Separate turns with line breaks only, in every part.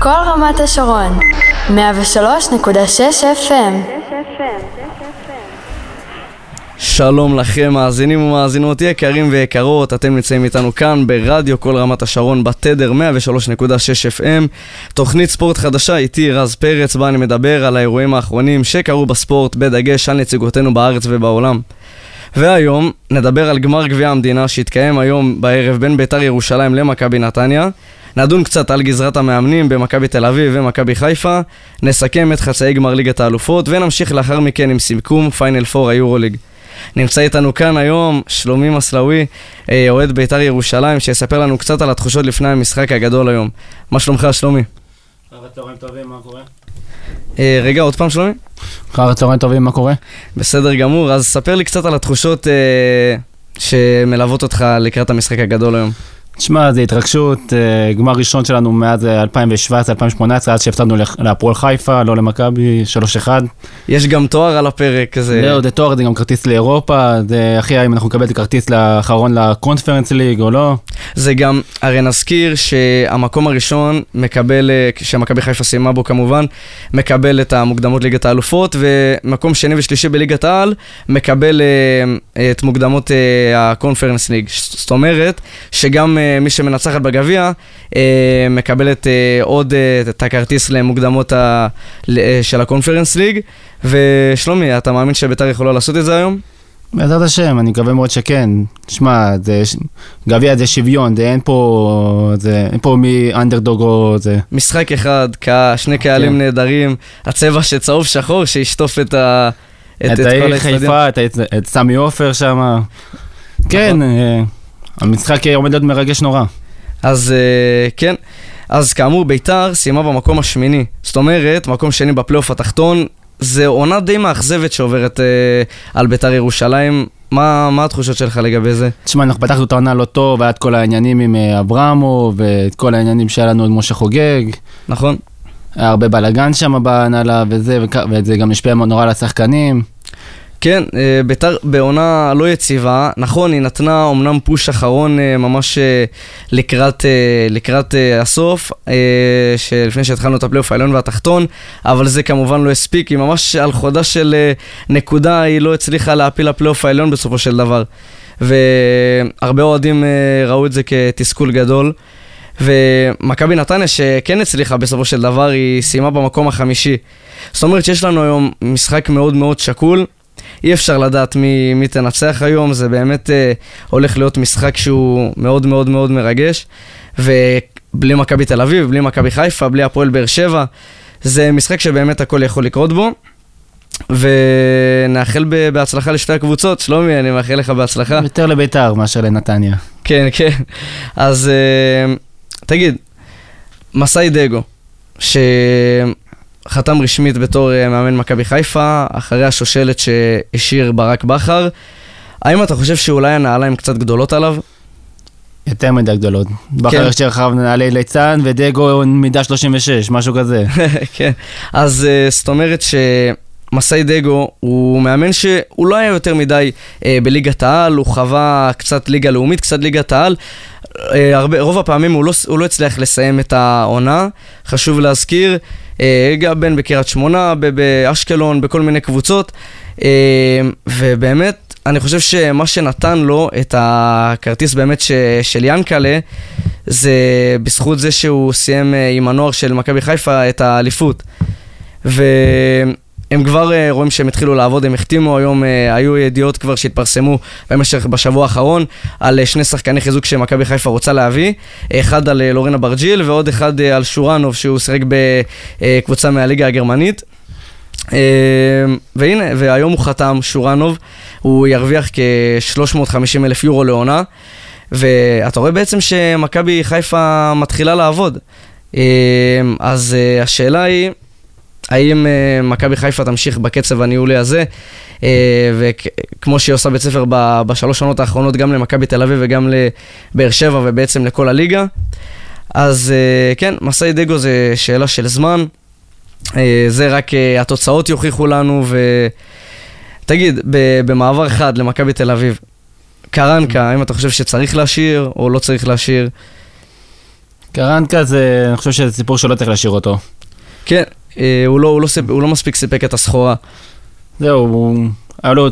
כל רמת השרון, 103.6 FM.
שלום לכם, מאזינים ומאזינות יקרים ויקרות, אתם נמצאים איתנו כאן ברדיו כל רמת השרון בתדר 103.6 FM, תוכנית ספורט חדשה, איתי רז פרץ, בה אני מדבר על האירועים האחרונים שקרו בספורט, בדגש על נציגותינו בארץ ובעולם. והיום נדבר על גמר גביע המדינה שהתקיים היום בערב בין בית"ר ירושלים למכבי נתניה. נדון קצת על גזרת המאמנים במכבי תל אביב ומכבי חיפה, נסכם את חצאי גמר ליגת האלופות ונמשיך לאחר מכן עם סיכום פיינל פור היורוליג. נמצא איתנו כאן היום שלומי מסלאוי, אה, אוהד בית"ר ירושלים, שיספר לנו קצת על התחושות לפני המשחק הגדול היום. מה שלומך, שלומי?
אחר הצהריים טובים, מה קורה?
אה, רגע, עוד פעם, שלומי?
אחר הצהריים טובים, מה קורה?
בסדר גמור, אז ספר לי קצת על התחושות אה, שמלוות אותך לקראת המשחק הגדול היום.
תשמע, זו התרגשות, אה, גמר ראשון שלנו מאז 2017-2018, עד שהפסדנו להפועל חיפה, לא למכבי, 3-1.
יש גם תואר על הפרק, כזה.
זהו, זה תואר, זה גם כרטיס לאירופה, זה הכי אם אנחנו נקבל את הכרטיס לאחרון לקונפרנס ליג או לא.
זה גם, הרי נזכיר שהמקום הראשון מקבל, אה, שמכבי חיפה סיימה בו כמובן, מקבל את המוקדמות ליגת האלופות, ומקום שני ושלישי בליגת העל מקבל אה, את מוקדמות הקונפרנס ליג. זאת אומרת, שגם... מי שמנצחת בגביע אה, מקבלת אה, עוד אה, את הכרטיס למוקדמות של הקונפרנס ליג. ושלומי, אתה מאמין שביתר יכולה לעשות את זה היום?
בעזרת השם, אני מקווה מאוד שכן. תשמע, גביע זה שוויון, זה אין פה, זה, אין פה מי אנדרדוג או זה.
משחק אחד, שני קהלים כן. נהדרים, הצבע שצהוב שחור שישטוף את ה...
את, את, את העיר חיפה, את, את, את סמי עופר שם. כן. המשחק עומד להיות מרגש נורא.
אז uh, כן, אז כאמור ביתר סיימה במקום השמיני. זאת אומרת, מקום שני בפלייאוף התחתון, זה עונה די מאכזבת שעוברת uh, על ביתר ירושלים. מה, מה התחושות שלך לגבי זה?
תשמע, אנחנו פתחנו את העונה לא טוב, היה את כל העניינים עם אה, אברמו, ואת כל העניינים שהיה לנו עם משה חוגג.
נכון.
היה הרבה בלאגן שם בהנהלה וזה, וזה גם השפיע נורא על השחקנים.
כן, אה, ביתר בעונה לא יציבה, נכון, היא נתנה אמנם פוש אחרון אה, ממש אה, לקראת, לקראת הסוף, לפני שהתחלנו את הפלייאוף העליון והתחתון, אבל זה כמובן לא הספיק, היא ממש על חודה של נקודה, היא לא הצליחה להפיל לפלייאוף העליון בסופו של דבר. והרבה אוהדים ראו את זה כתסכול גדול. ומכבי נתניה, שכן הצליחה בסופו של דבר, היא סיימה במקום החמישי. זאת אומרת שיש לנו היום משחק מאוד מאוד שקול. אי אפשר לדעת מי, מי תנצח היום, זה באמת אה, הולך להיות משחק שהוא מאוד מאוד מאוד מרגש. ובלי מכבי תל אביב, בלי מכבי חיפה, בלי הפועל באר שבע, זה משחק שבאמת הכל יכול לקרות בו. ונאחל בהצלחה לשתי הקבוצות. שלומי, אני מאחל לך בהצלחה.
יותר לביתר מאשר לנתניה.
כן, כן. אז אה, תגיד, מסאי דגו, ש... חתם רשמית בתור אה, מאמן מכבי חיפה, אחרי השושלת שהשאיר ברק בכר. האם אתה חושב שאולי הנעליים קצת גדולות עליו?
יותר מדי גדולות. בכר השאיר אחריו נעלי ליצן ודגו מידה 36, משהו כזה.
כן, אז uh, זאת אומרת ש... מסאי דגו הוא מאמן שהוא לא היה יותר מדי אה, בליגת העל, הוא חווה קצת ליגה לאומית, קצת ליגת העל. אה, הרבה, רוב הפעמים הוא לא, הוא לא הצליח לסיים את העונה, חשוב להזכיר. אה, גם בין בקריית שמונה, באשקלון, בכל מיני קבוצות. אה, ובאמת, אני חושב שמה שנתן לו את הכרטיס באמת ש, של ינקלה, זה בזכות זה שהוא סיים אה, עם הנוער של מכבי חיפה את האליפות. ו... הם כבר uh, רואים שהם התחילו לעבוד, הם החתימו היום, uh, היו ידיעות כבר שהתפרסמו במשך, בשבוע האחרון, על uh, שני שחקני חיזוק שמכבי חיפה רוצה להביא, אחד על uh, לורן אברג'יל ועוד אחד uh, על שורנוב שהוא שיחק בקבוצה מהליגה הגרמנית. Uh, והנה, והיום הוא חתם, שורנוב, הוא ירוויח כ-350 אלף יורו לעונה, ואתה רואה בעצם שמכבי חיפה מתחילה לעבוד. Uh, אז uh, השאלה היא... האם uh, מכבי חיפה תמשיך בקצב הניהולי הזה, uh, וכמו שהיא עושה בית ספר בשלוש שנות האחרונות, גם למכבי תל אביב וגם לבאר שבע ובעצם לכל הליגה. אז uh, כן, מסאי דגו זה שאלה של זמן, uh, זה רק uh, התוצאות יוכיחו לנו, ותגיד, במעבר אחד למכבי תל אביב, קרנקה, האם אתה חושב שצריך להשאיר או לא צריך להשאיר?
קרנקה זה, אני חושב שזה סיפור שלא צריך להשאיר אותו.
כן, הוא לא, הוא, לא. הוא לא מספיק סיפק את הסחורה.
זהו, הוא... היה לו...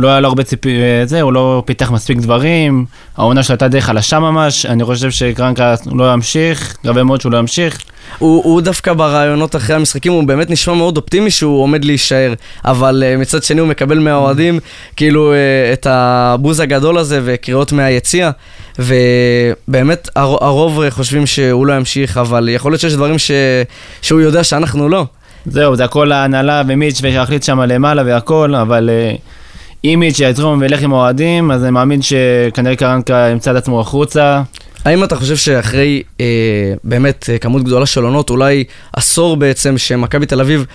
לא היה לו הרבה ציפי... אה, זה, הוא לא פיתח מספיק דברים, העונה שלו הייתה די חלשה ממש, אני חושב שקרנקה לא ימשיך, מקווה מאוד שהוא לא ימשיך.
הוא, הוא דווקא ברעיונות אחרי המשחקים, הוא באמת נשמע מאוד אופטימי שהוא עומד להישאר, אבל uh, מצד שני הוא מקבל מהאוהדים כאילו uh, את הבוז הגדול הזה וקריאות מהיציע, ובאמת הר, הרוב חושבים שהוא לא ימשיך, אבל יכול להיות שיש דברים ש, שהוא יודע שאנחנו לא.
זהו, זה הכל ההנהלה ומיץ' ויחליט שם למעלה והכל, אבל uh, אם מיץ' יתרום וילך עם האוהדים, אז אני מאמין שכנראה קרנקה ימצא את עצמו החוצה.
האם אתה חושב שאחרי אה, באמת אה, כמות גדולה של עונות, אולי עשור בעצם, שמכבי תל אביב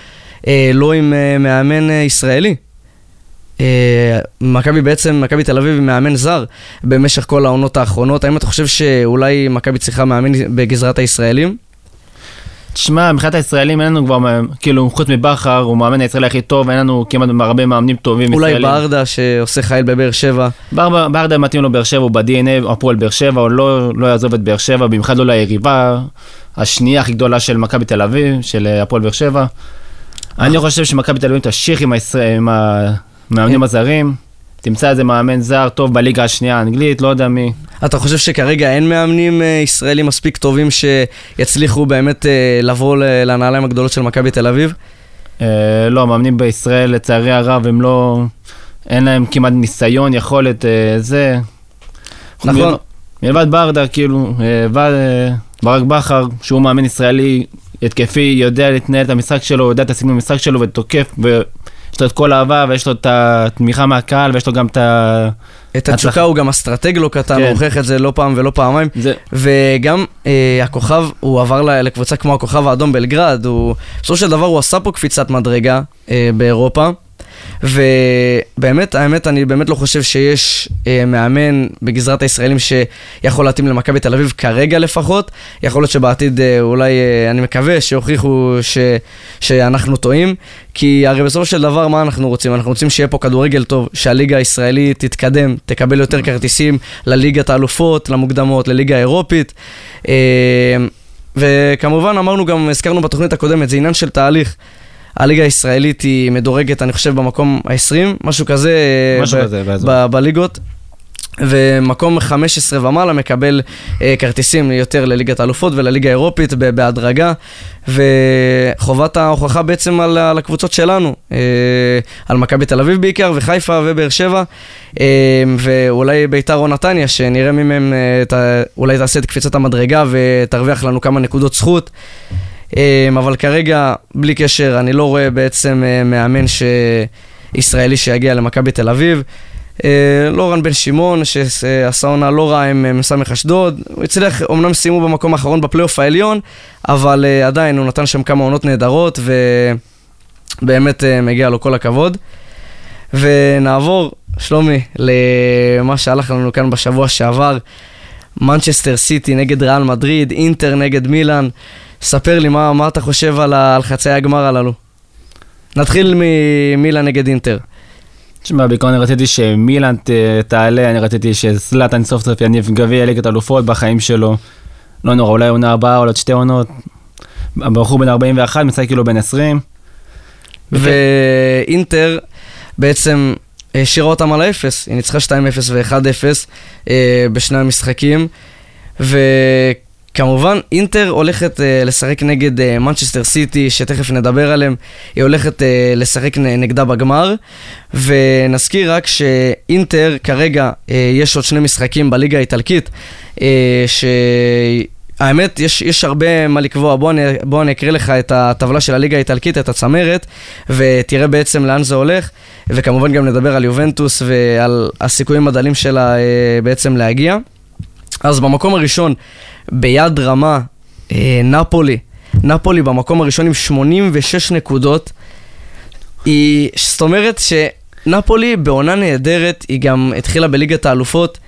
אה, לא עם אה, מאמן אה, ישראלי? אה, מכבי בעצם, מכבי תל אביב עם מאמן זר במשך כל העונות האחרונות, האם אתה חושב שאולי מכבי צריכה מאמן בגזרת הישראלים?
תשמע, מבחינת הישראלים אין לנו כבר, כאילו, חוץ מבכר, הוא מאמן הישראלי הכי טוב, אין לנו כמעט הרבה מאמנים טובים
אולי ישראלים. אולי ברדה שעושה חייל בבאר שבע.
בר, ברדה מתאים לו באר שבע, הוא ב-DNA, הפועל באר שבע, הוא לא, לא יעזוב את באר שבע, במיוחד לא ליריבה השנייה הכי גדולה של מכבי תל אביב, של הפועל באר שבע. אני חושב שמכבי תל אביב תמשיך עם, הישראל, עם המאמנים הזרים. תמצא איזה מאמן זר טוב בליגה השנייה האנגלית, לא יודע מי.
אתה חושב שכרגע אין מאמנים אה, ישראלים מספיק טובים שיצליחו באמת אה, לבוא לנעליים הגדולות של מכבי תל אביב?
אה, לא, מאמנים בישראל, לצערי הרב, הם לא... אין להם כמעט ניסיון, יכולת, זה.
נכון.
מלבד ברדה, כאילו, ברק בכר, שהוא מאמן ישראלי התקפי, יודע להתנהל את המשחק שלו, יודע את הסיכום המשחק שלו ותוקף, יש לו את כל האהבה ויש לו את התמיכה מהקהל ויש לו גם את ה...
את התשוקה הוא גם אסטרטג לא קטן, כן. הוא הוכיח את זה לא פעם ולא פעמיים. זה... וגם אה, הכוכב, הוא עבר לקבוצה כמו הכוכב האדום בלגרד, הוא... בסופו של דבר הוא עשה פה קפיצת מדרגה אה, באירופה. ובאמת, האמת, אני באמת לא חושב שיש אה, מאמן בגזרת הישראלים שיכול להתאים למכבי תל אביב כרגע לפחות. יכול להיות שבעתיד אה, אולי, אה, אני מקווה שיוכיחו ש, שאנחנו טועים. כי הרי בסופו של דבר, מה אנחנו רוצים? אנחנו רוצים שיהיה פה כדורגל טוב, שהליגה הישראלית תתקדם, תקבל יותר כרטיסים לליגת האלופות, למוקדמות, לליגה האירופית. אה, וכמובן, אמרנו גם, הזכרנו בתוכנית הקודמת, זה עניין של תהליך. הליגה הישראלית היא מדורגת, אני חושב, במקום ה-20, משהו כזה,
משהו כזה
בליגות. ומקום 15 ומעלה מקבל אה, כרטיסים יותר לליגת האלופות ולליגה האירופית בהדרגה. וחובת ההוכחה בעצם על, על הקבוצות שלנו, אה, על מכבי תל אביב בעיקר וחיפה ובאר שבע. אה, ואולי ביתר או נתניה שנראה ממהם, אה, אולי תעשה את קפיצת המדרגה ותרוויח לנו כמה נקודות זכות אבל כרגע, בלי קשר, אני לא רואה בעצם אה, מאמן ש... ישראלי שיגיע למכבי תל אביב. אה, לורן בן שמעון, שעשה עונה לא רעה עם אה, מס"מ אשדוד, הוא הצליח, אמנם סיימו במקום האחרון בפלייאוף העליון, אבל עדיין הוא נתן שם כמה עונות נהדרות, ובאמת מגיע לו כל הכבוד. ונעבור, שלומי, למה שהלך לנו כאן בשבוע שעבר, מנצ'סטר סיטי נגד ריאל מדריד, אינטר נגד מילאן. ספר לי מה, מה אתה חושב על, על חצאי הגמר הללו. נתחיל ממילה נגד אינטר.
תשמע, בעיקרון אני רציתי שמילאן תעלה, אני רציתי שסלאטן סוף סוף יניב גביע ליגת אלופות בחיים שלו. לא נורא, אולי עונה או עוד שתי עונות. הבחור בן 41, משחק כאילו בן 20.
ואינטר בעצם השאירה אותם על האפס, היא ניצחה 2-0 ו-1-0 אה, בשני המשחקים. ו... כמובן, אינטר הולכת uh, לשחק נגד מנצ'סטר uh, סיטי, שתכף נדבר עליהם, היא הולכת uh, לשחק נגדה בגמר, ונזכיר רק שאינטר כרגע, uh, יש עוד שני משחקים בליגה האיטלקית, uh, ש... האמת, יש, יש הרבה מה לקבוע. בוא אני, בוא אני אקריא לך את הטבלה של הליגה האיטלקית, את הצמרת, ותראה בעצם לאן זה הולך, וכמובן גם נדבר על יובנטוס ועל הסיכויים הדלים שלה בעצם להגיע. אז במקום הראשון, ביד רמה, אה, נפולי. נפולי במקום הראשון עם 86 נקודות. היא, זאת אומרת שנפולי בעונה נהדרת, היא גם התחילה בליגת האלופות,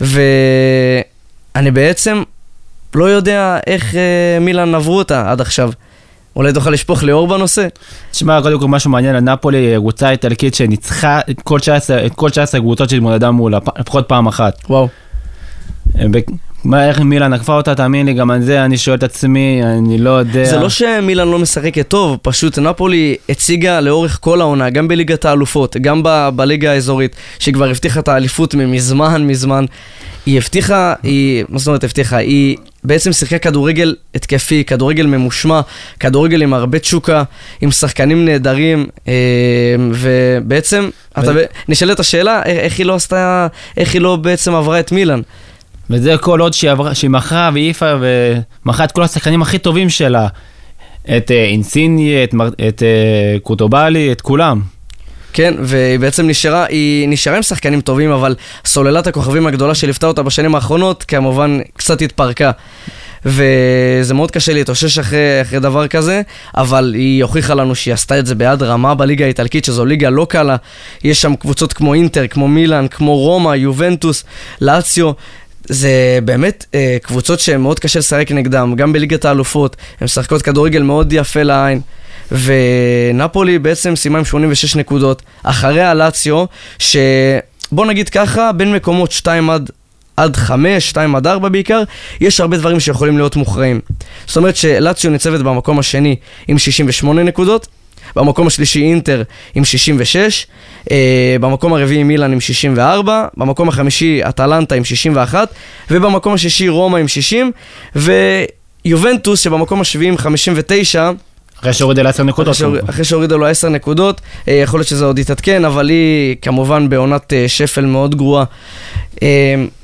ואני בעצם לא יודע איך אה, מילאן עברו אותה עד עכשיו. אולי תוכל לשפוך לי אור בנושא?
תשמע, קודם כל משהו מעניין, נפולי קבוצה איטלקית שניצחה את כל 19 הקבוצות שהתמודדה מולה, לפחות פעם אחת.
וואו.
מה, איך מילאן עקפה אותה, תאמין לי, גם על זה אני שואל את עצמי, אני לא יודע.
זה לא שמילאן לא משחקת טוב, פשוט נפולי הציגה לאורך כל העונה, גם בליגת האלופות, גם ב- בליגה האזורית, שהיא כבר הבטיחה את האליפות מזמן מזמן. היא הבטיחה, היא, מה זאת אומרת הבטיחה? היא בעצם שיחקה כדורגל התקפי, כדורגל ממושמע, כדורגל עם הרבה תשוקה, עם שחקנים נהדרים, אה, ובעצם,
ו-
אתה, נשאלת השאלה, איך, היא לא עשתה, איך היא לא בעצם עברה את מילאן.
וזה כל עוד שהיא, עברה, שהיא מכרה והעיפה ומכרה את כל השחקנים הכי טובים שלה. את אה, אינסיני, את, את אה, קוטובלי, את כולם.
כן, והיא בעצם נשארה, היא נשארה עם שחקנים טובים, אבל סוללת הכוכבים הגדולה שליוותה אותה בשנים האחרונות, כמובן קצת התפרקה. וזה מאוד קשה להתאושש אחרי, אחרי דבר כזה, אבל היא הוכיחה לנו שהיא עשתה את זה ביד רמה בליגה האיטלקית, שזו ליגה לא קלה. יש שם קבוצות כמו אינטר, כמו מילאן, כמו רומא, יובנטוס, לאציו. זה באמת אה, קבוצות שמאוד קשה לשחק נגדם, גם בליגת האלופות, הן משחקות כדורגל מאוד יפה לעין. ונפולי בעצם סיימה עם 86 נקודות, אחריה לאציו, שבוא נגיד ככה, בין מקומות 2 עד, עד 5, 2 עד 4 בעיקר, יש הרבה דברים שיכולים להיות מוכרעים. זאת אומרת שלאציו ניצבת במקום השני עם 68 נקודות, במקום השלישי אינטר עם 66, אה, במקום הרביעי מילאן עם 64, במקום החמישי אטלנטה עם 61, ובמקום השישי רומא עם 60, ויובנטוס שבמקום השביעי עם 59,
אחרי שהורידה לעשר נקודות.
אחרי שהורידה לו 10 נקודות, אה, יכול להיות שזה עוד יתעדכן, אבל היא כמובן בעונת אה, שפל מאוד גרועה.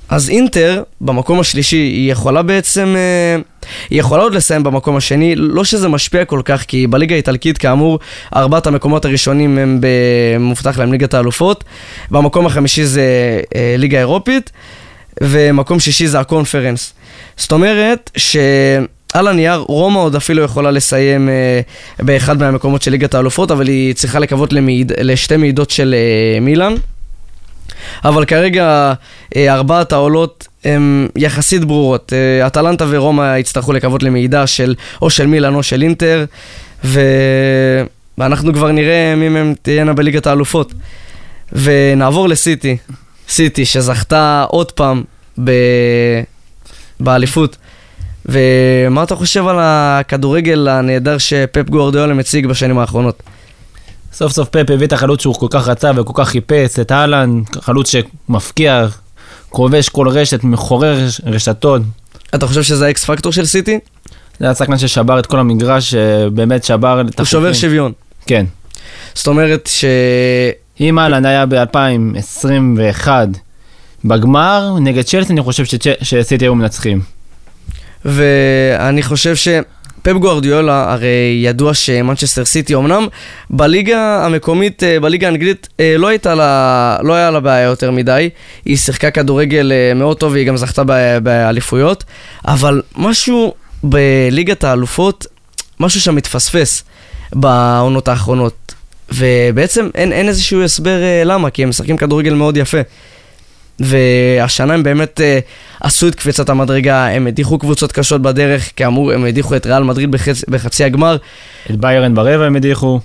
אז אינטר, במקום השלישי, היא יכולה בעצם, אה, היא יכולה עוד לסיים במקום השני, לא שזה משפיע כל כך, כי בליגה האיטלקית, כאמור, ארבעת המקומות הראשונים הם מובטח להם ליגת האלופות, במקום החמישי זה אה, ליגה אירופית, ומקום שישי זה הקונפרנס. זאת אומרת ש... על הנייר, רומא עוד אפילו יכולה לסיים אה, באחד מהמקומות של ליגת האלופות, אבל היא צריכה לקוות למעיד, לשתי מעידות של אה, מילאן. אבל כרגע אה, ארבעת העולות הן יחסית ברורות. אה, אטלנטה ורומא יצטרכו לקוות למעידה של או של מילאן או של אינטר, ו... ואנחנו כבר נראה מי מהם תהיינה בליגת האלופות. ונעבור לסיטי. סיטי שזכתה עוד פעם ב... באליפות. ומה אתה חושב על הכדורגל הנהדר שפפ גוארדיולה מציג בשנים האחרונות?
סוף סוף פפ הביא את החלוץ שהוא כל כך רצה וכל כך חיפש, את אהלן, חלוץ שמפקיע, כובש כל רשת, מחורר רש- רשתות.
אתה חושב שזה האקס פקטור של סיטי?
זה השחקן ששבר את כל המגרש, באמת שבר את
הוא שובר
החוקים.
שוויון.
כן.
זאת אומרת ש...
אם אהלן היה ב-2021 בגמר, נגד צ'לסי, אני חושב שסיטי היו מנצחים.
ואני חושב שפפ גוארדיולה, הרי ידוע שמנצ'סטר סיטי, אמנם בליגה המקומית, אה, בליגה האנגלית, אה, לא הייתה לה, לא היה לה בעיה יותר מדי. היא שיחקה כדורגל אה, מאוד טוב והיא גם זכתה באליפויות, אבל משהו בליגת האלופות, משהו שם מתפספס בעונות האחרונות. ובעצם אין, אין איזשהו הסבר למה, כי הם משחקים כדורגל מאוד יפה. והשנה הם באמת אה, עשו את קפיצת המדרגה, הם הדיחו קבוצות קשות בדרך, כאמור, הם הדיחו את ריאל מדריד בחצ... בחצי הגמר,
את ביירן ברבע הם הדיחו.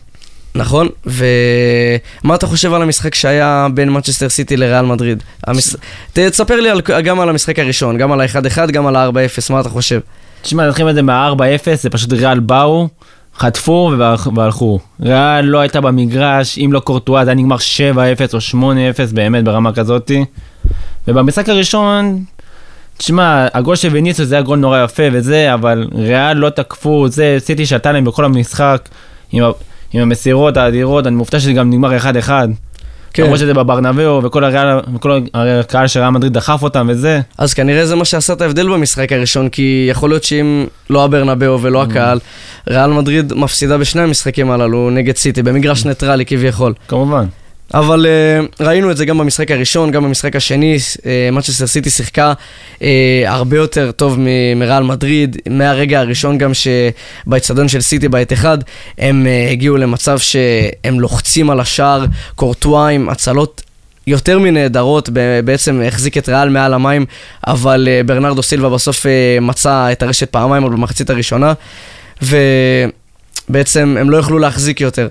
נכון? ומה אתה חושב על המשחק שהיה בין מנצ'סטר סיטי לריאל מדריד? המש... תספר לי על... גם על המשחק הראשון, גם על ה-1-1, גם על ה-4-0, מה אתה חושב?
תשמע, נתחיל את זה מה-4-0, זה פשוט ריאל באו, חטפו והלכ- והלכו. ריאל לא הייתה במגרש, אם לא קורטואה זה היה נגמר 7-0 או 8-0 באמת ברמה כזאתי. ובמשחק הראשון, תשמע, הגול של ויניסוס זה היה גול נורא יפה וזה, אבל ריאל לא תקפו, זה סיטי שתה להם בכל המשחק, עם, עם המסירות האדירות, אני מופתע שזה גם נגמר 1-1.
כן.
למרות שזה בברנבאו, וכל הריאל, וכל הקהל של ריאל מדריד דחף אותם וזה.
אז כנראה זה מה שעשה את ההבדל במשחק הראשון, כי יכול להיות שאם לא הברנבאו ולא הקהל, ריאל מדריד מפסידה בשני המשחקים הללו נגד סיטי, במגרש ניטרלי כביכול.
כמובן.
אבל uh, ראינו את זה גם במשחק הראשון, גם במשחק השני, מנצ'סטר סיטי שיחקה uh, הרבה יותר טוב מריאל מדריד, מהרגע הראשון גם שבאצטדיון של סיטי באחת אחת, הם uh, הגיעו למצב שהם לוחצים על השער, קורטואה עם הצלות יותר מנהדרות, בעצם החזיק את ריאל מעל המים, אבל ברנרדו סילבה בסוף מצא את הרשת פעמיים עוד במחצית הראשונה, ובעצם הם לא יכלו להחזיק יותר.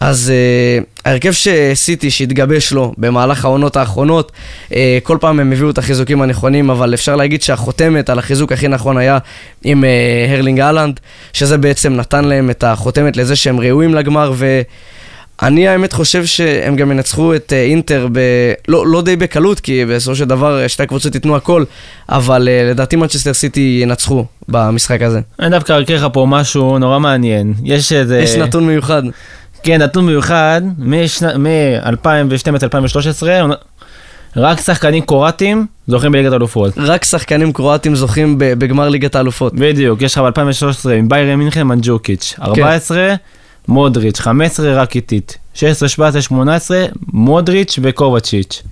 אז uh, ההרכב שסיטי שהתגבש לו במהלך העונות האחרונות, uh, כל פעם הם הביאו את החיזוקים הנכונים, אבל אפשר להגיד שהחותמת על החיזוק הכי נכון היה עם uh, הרלינג אהלנד, שזה בעצם נתן להם את החותמת לזה שהם ראויים לגמר, ואני האמת חושב שהם גם ינצחו את uh, אינטר, ב... לא, לא די בקלות, כי בסופו של דבר שתי הקבוצות ייתנו הכל, אבל uh, לדעתי מנצ'סטר סיטי ינצחו במשחק הזה.
אני דווקא ארכה לך פה משהו נורא מעניין. יש איזה...
יש נתון מיוחד.
כן, נתון מיוחד, מ-2012-2013, רק שחקנים קרואטים זוכים בליגת האלופות.
רק שחקנים קרואטים זוכים בגמר ליגת האלופות.
בדיוק, יש לך ב-2013 עם ביירן מינכן מנג'וקיץ', 14 כן. מודריץ', 15 רקיטית, 16, 17, 18 מודריץ' וקובצ'יץ'.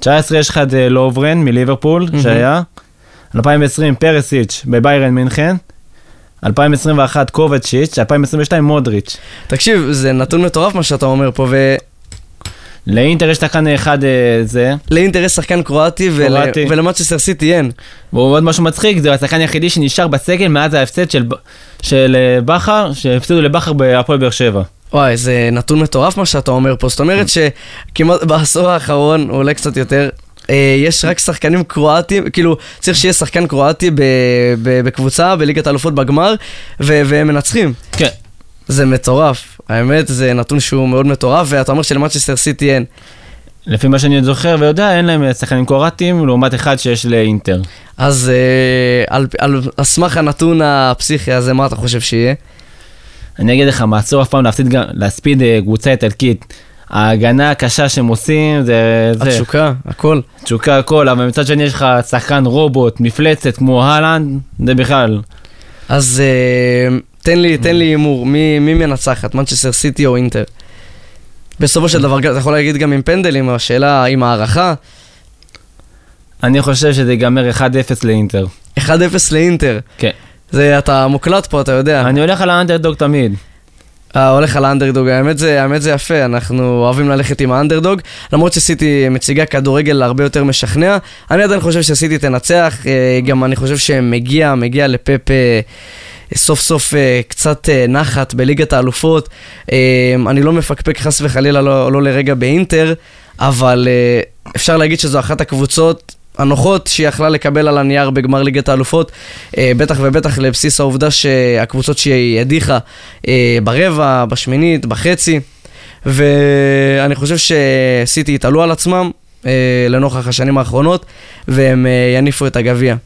19 יש לך את אה, לוברן מליברפול, שהיה. 2020 פרסיץ' בביירן מינכן. 2021 קובצ'יץ', 2022 מודריץ'.
תקשיב, זה נתון מטורף מה שאתה אומר פה, ו...
לאינטר יש שחקן אחד אה, זה.
לאינטר יש שחקן קרואטי, ול... ולמצ'סטר סיטי אין.
ועוד משהו מצחיק, זה השחקן היחידי שנשאר בסגל מאז ההפסד של, של אה, בכר, שהפסידו לבכר בהפועל באר שבע.
וואי, זה נתון מטורף מה שאתה אומר פה. זאת אומרת שכמעט בעשור האחרון, אולי קצת יותר, יש רק שחקנים קרואטים, כאילו, צריך שיהיה שחקן קרואטי בקבוצה, בליגת האלופות בגמר, והם מנצחים.
כן.
זה מטורף. האמת, זה נתון שהוא מאוד מטורף, ואתה אומר שלמצ'סטר סיטי אין.
לפי מה שאני זוכר ויודע, אין להם שחקנים קרואטים, לעומת אחד שיש לאינטר.
אז אה, על, על, על סמך הנתון הפסיכי הזה, מה אתה חושב שיהיה?
אני אגיד לך, מעצור אף פעם להפסיד, להספיד אה, קבוצה איטלקית. ההגנה הקשה שהם עושים, זה...
התשוקה, הכל.
התשוקה, הכל, אבל מצד שני יש לך שחקן רובוט, מפלצת כמו הלנד, זה בכלל.
אז uh, תן לי, תן לי הימור, מי, מי מנצחת, מנצ'סטר סיטי או אינטר? בסופו של דבר, אתה יכול להגיד גם עם פנדלים, השאלה עם הערכה.
אני חושב שזה ייגמר 1-0 לאינטר.
1-0 לאינטר?
כן.
זה, אתה מוקלט פה, אתה יודע.
אני הולך על האנדרדוג תמיד.
אה, הולך על האנדרדוג, האמת זה, האמת זה יפה, אנחנו אוהבים ללכת עם האנדרדוג, למרות שסיטי מציגה כדורגל הרבה יותר משכנע, אני עדיין חושב שסיטי תנצח, אה, גם אני חושב שמגיע, מגיע לפפ אה, סוף סוף קצת נחת בליגת האלופות, אני לא מפקפק חס וחלילה לא, לא לרגע באינטר, אבל אפשר להגיד שזו אחת הקבוצות הנוחות שהיא יכלה לקבל על הנייר בגמר ליגת האלופות, אה, בטח ובטח לבסיס העובדה שהקבוצות שהיא הדיחה אה, ברבע, בשמינית, בחצי, ואני חושב שסיטי יתעלו על עצמם אה, לנוכח השנים האחרונות, והם יניפו את הגביע.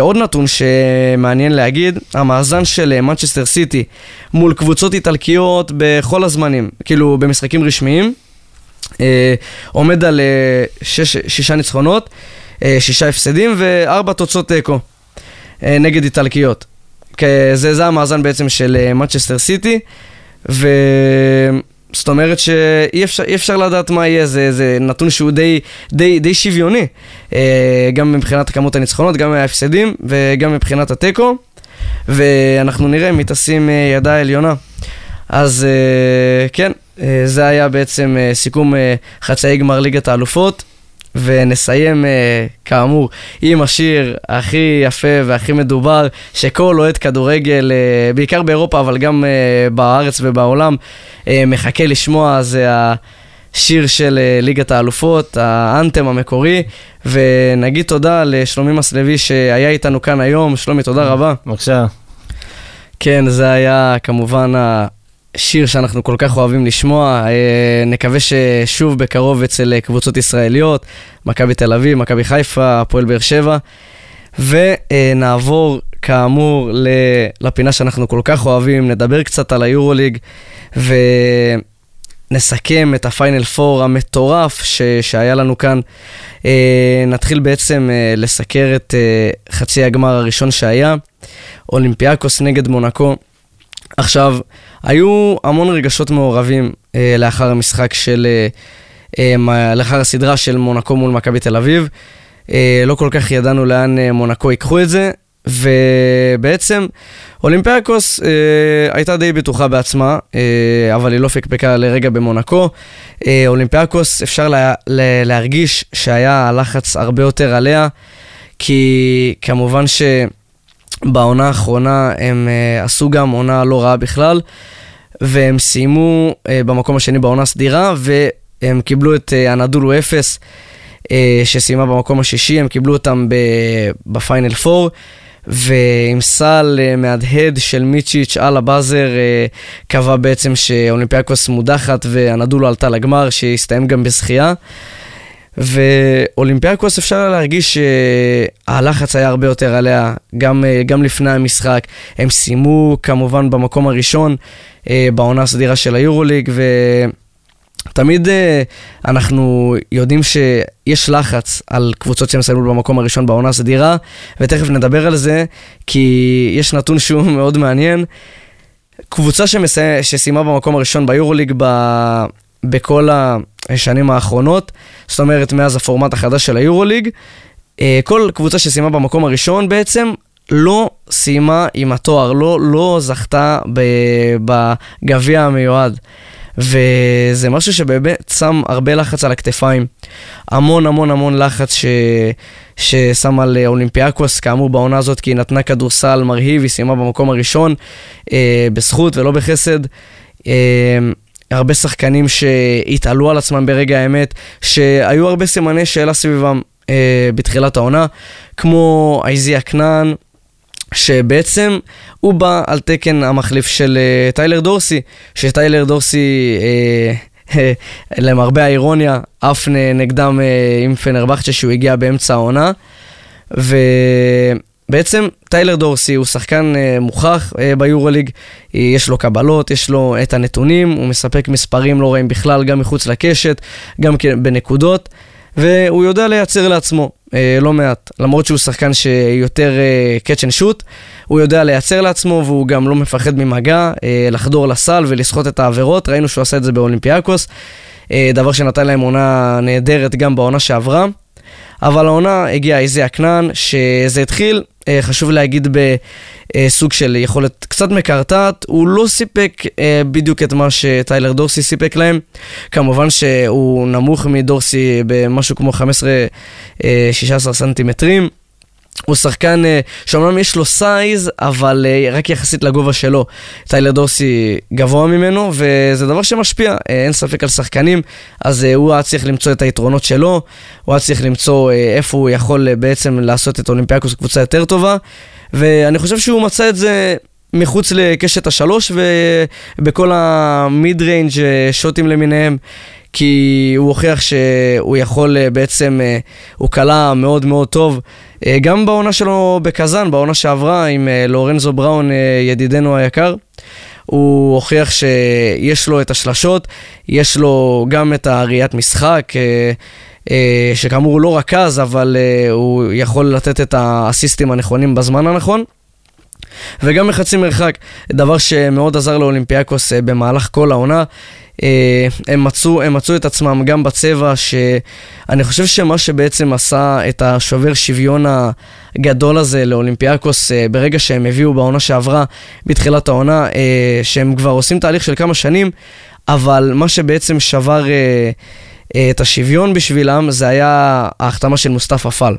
עוד נתון שמעניין להגיד, המאזן של מנצ'סטר סיטי מול קבוצות איטלקיות בכל הזמנים, כאילו במשחקים רשמיים, אה, עומד על אה, שש, שישה ניצחונות, אה, שישה הפסדים וארבע תוצאות תיקו נגד איטלקיות. זה, זה המאזן בעצם של מצ'סטר סיטי, וזאת אומרת שאי אפשר, אפשר לדעת מה יהיה, זה, זה נתון שהוא די, די, די שוויוני, גם מבחינת כמות הניצחונות, גם ההפסדים וגם מבחינת התיקו, ואנחנו נראה מי תשים ידה עליונה. אז אה, כן, אה, זה היה בעצם אה, סיכום חצאי גמר ליגת האלופות. ונסיים כאמור עם השיר הכי יפה והכי מדובר שכל אוהד כדורגל, בעיקר באירופה אבל גם בארץ ובעולם, מחכה לשמוע, זה השיר של ליגת האלופות, האנתם המקורי, ונגיד תודה לשלומי מסלוי שהיה איתנו כאן היום. שלומי, תודה רבה.
בבקשה.
כן, זה היה כמובן שיר שאנחנו כל כך אוהבים לשמוע. אה, נקווה ששוב בקרוב אצל קבוצות ישראליות, מכבי תל אביב, מכבי חיפה, הפועל באר שבע. ונעבור כאמור לפינה שאנחנו כל כך אוהבים, נדבר קצת על היורוליג ונסכם את הפיינל פור המטורף ש... שהיה לנו כאן. אה, נתחיל בעצם אה, לסקר את חצי הגמר הראשון שהיה, אולימפיאקוס נגד מונקו. עכשיו, היו המון רגשות מעורבים אה, לאחר המשחק של... אה, אה, לאחר הסדרה של מונקו מול מכבי תל אביב. אה, לא כל כך ידענו לאן אה, מונקו ייקחו את זה, ובעצם אולימפיאקוס אה, הייתה די בטוחה בעצמה, אה, אבל היא לא פקפקה לרגע במונקו. אה, אולימפיאקוס, אפשר לה, לה, להרגיש שהיה לחץ הרבה יותר עליה, כי כמובן ש... בעונה האחרונה הם uh, עשו גם עונה לא רעה בכלל, והם סיימו uh, במקום השני בעונה סדירה, והם קיבלו את uh, הנדולו אפס, uh, שסיימה במקום השישי, הם קיבלו אותם בפיינל פור. ועם סל מהדהד של מיצ'יץ' על הבאזר קבע בעצם שאולימפיאקוס מודחת והנדולו עלתה לגמר, שהסתיים גם בזכייה. ואולימפיאקוס אפשר להרגיש שהלחץ היה הרבה יותר עליה, גם, uh, גם לפני המשחק. הם סיימו כמובן במקום הראשון uh, בעונה הסדירה של היורוליג, ו... תמיד uh, אנחנו יודעים שיש לחץ על קבוצות שמסיימות במקום הראשון בעונה הסדירה, ותכף נדבר על זה, כי יש נתון שהוא מאוד מעניין. קבוצה שמסי... שסיימה במקום הראשון ביורוליג ב... בכל השנים האחרונות, זאת אומרת מאז הפורמט החדש של היורוליג, uh, כל קבוצה שסיימה במקום הראשון בעצם לא סיימה עם התואר, לא, לא זכתה בגביע המיועד. וזה משהו שבאמת שם הרבה לחץ על הכתפיים. המון המון המון לחץ ש... ששם על אולימפיאקוס, כאמור בעונה הזאת, כי היא נתנה כדורסל מרהיב, היא סיימה במקום הראשון, אה, בזכות ולא בחסד. אה, הרבה שחקנים שהתעלו על עצמם ברגע האמת, שהיו הרבה סימני שאלה סביבם אה, בתחילת העונה, כמו אייזיה כנען, שבעצם הוא בא על תקן המחליף של uh, טיילר דורסי, שטיילר דורסי, uh, למרבה האירוניה, עף נגדם uh, עם פנרבכצ'ה שהוא הגיע באמצע העונה. ובעצם טיילר דורסי הוא שחקן uh, מוכח uh, ביורוליג, יש לו קבלות, יש לו את הנתונים, הוא מספק מספרים לא רעים בכלל, גם מחוץ לקשת, גם בנקודות. והוא יודע לייצר לעצמו אה, לא מעט. למרות שהוא שחקן שיותר אה, catch and shoot, הוא יודע לייצר לעצמו והוא גם לא מפחד ממגע, אה, לחדור לסל ולסחוט את העבירות. ראינו שהוא עשה את זה באולימפיאקוס, אה, דבר שנתן להם עונה נהדרת גם בעונה שעברה. אבל העונה הגיעה אייזיאה קנען, שזה התחיל, אה, חשוב להגיד, בסוג של יכולת קצת מקרטעת. הוא לא סיפק אה, בדיוק את מה שטיילר דורסי סיפק להם. כמובן שהוא נמוך מדורסי במשהו כמו 15-16 אה, סנטימטרים. הוא שחקן uh, שאומנם יש לו size, אבל uh, רק יחסית לגובה שלו. טיילר דורסי גבוה ממנו, וזה דבר שמשפיע, uh, אין ספק על שחקנים, אז הוא היה צריך למצוא את היתרונות שלו, הוא היה צריך למצוא איפה הוא יכול בעצם לעשות את אולימפיאקוס קבוצה יותר טובה, ואני חושב שהוא מצא את זה מחוץ לקשת השלוש ובכל ה mid-range shoot-ים למיניהם. כי הוא הוכיח שהוא יכול בעצם, הוא קלע מאוד מאוד טוב. אה, גם בעונה שלו בקזאן, בעונה שעברה עם אה, לורנזו בראון, אה, ידידנו היקר, הוא הוכיח שיש לו את השלשות, יש לו גם את הראיית משחק. שכאמור הוא לא רכז, אבל הוא יכול לתת את האסיסטים הנכונים בזמן הנכון. וגם מחצי מרחק, דבר שמאוד עזר לאולימפיאקוס במהלך כל העונה. אה, הם מצאו, הם מצאו את עצמם גם בצבע, שאני חושב שמה שבעצם עשה את השובר שוויון הגדול הזה לאולימפיאקוס, אה, ברגע שהם הביאו בעונה שעברה, בתחילת העונה, אה, שהם כבר עושים תהליך של כמה שנים, אבל מה שבעצם שבר את השוויון בשבילם, זה היה ההחתמה של מוסטפה פאל.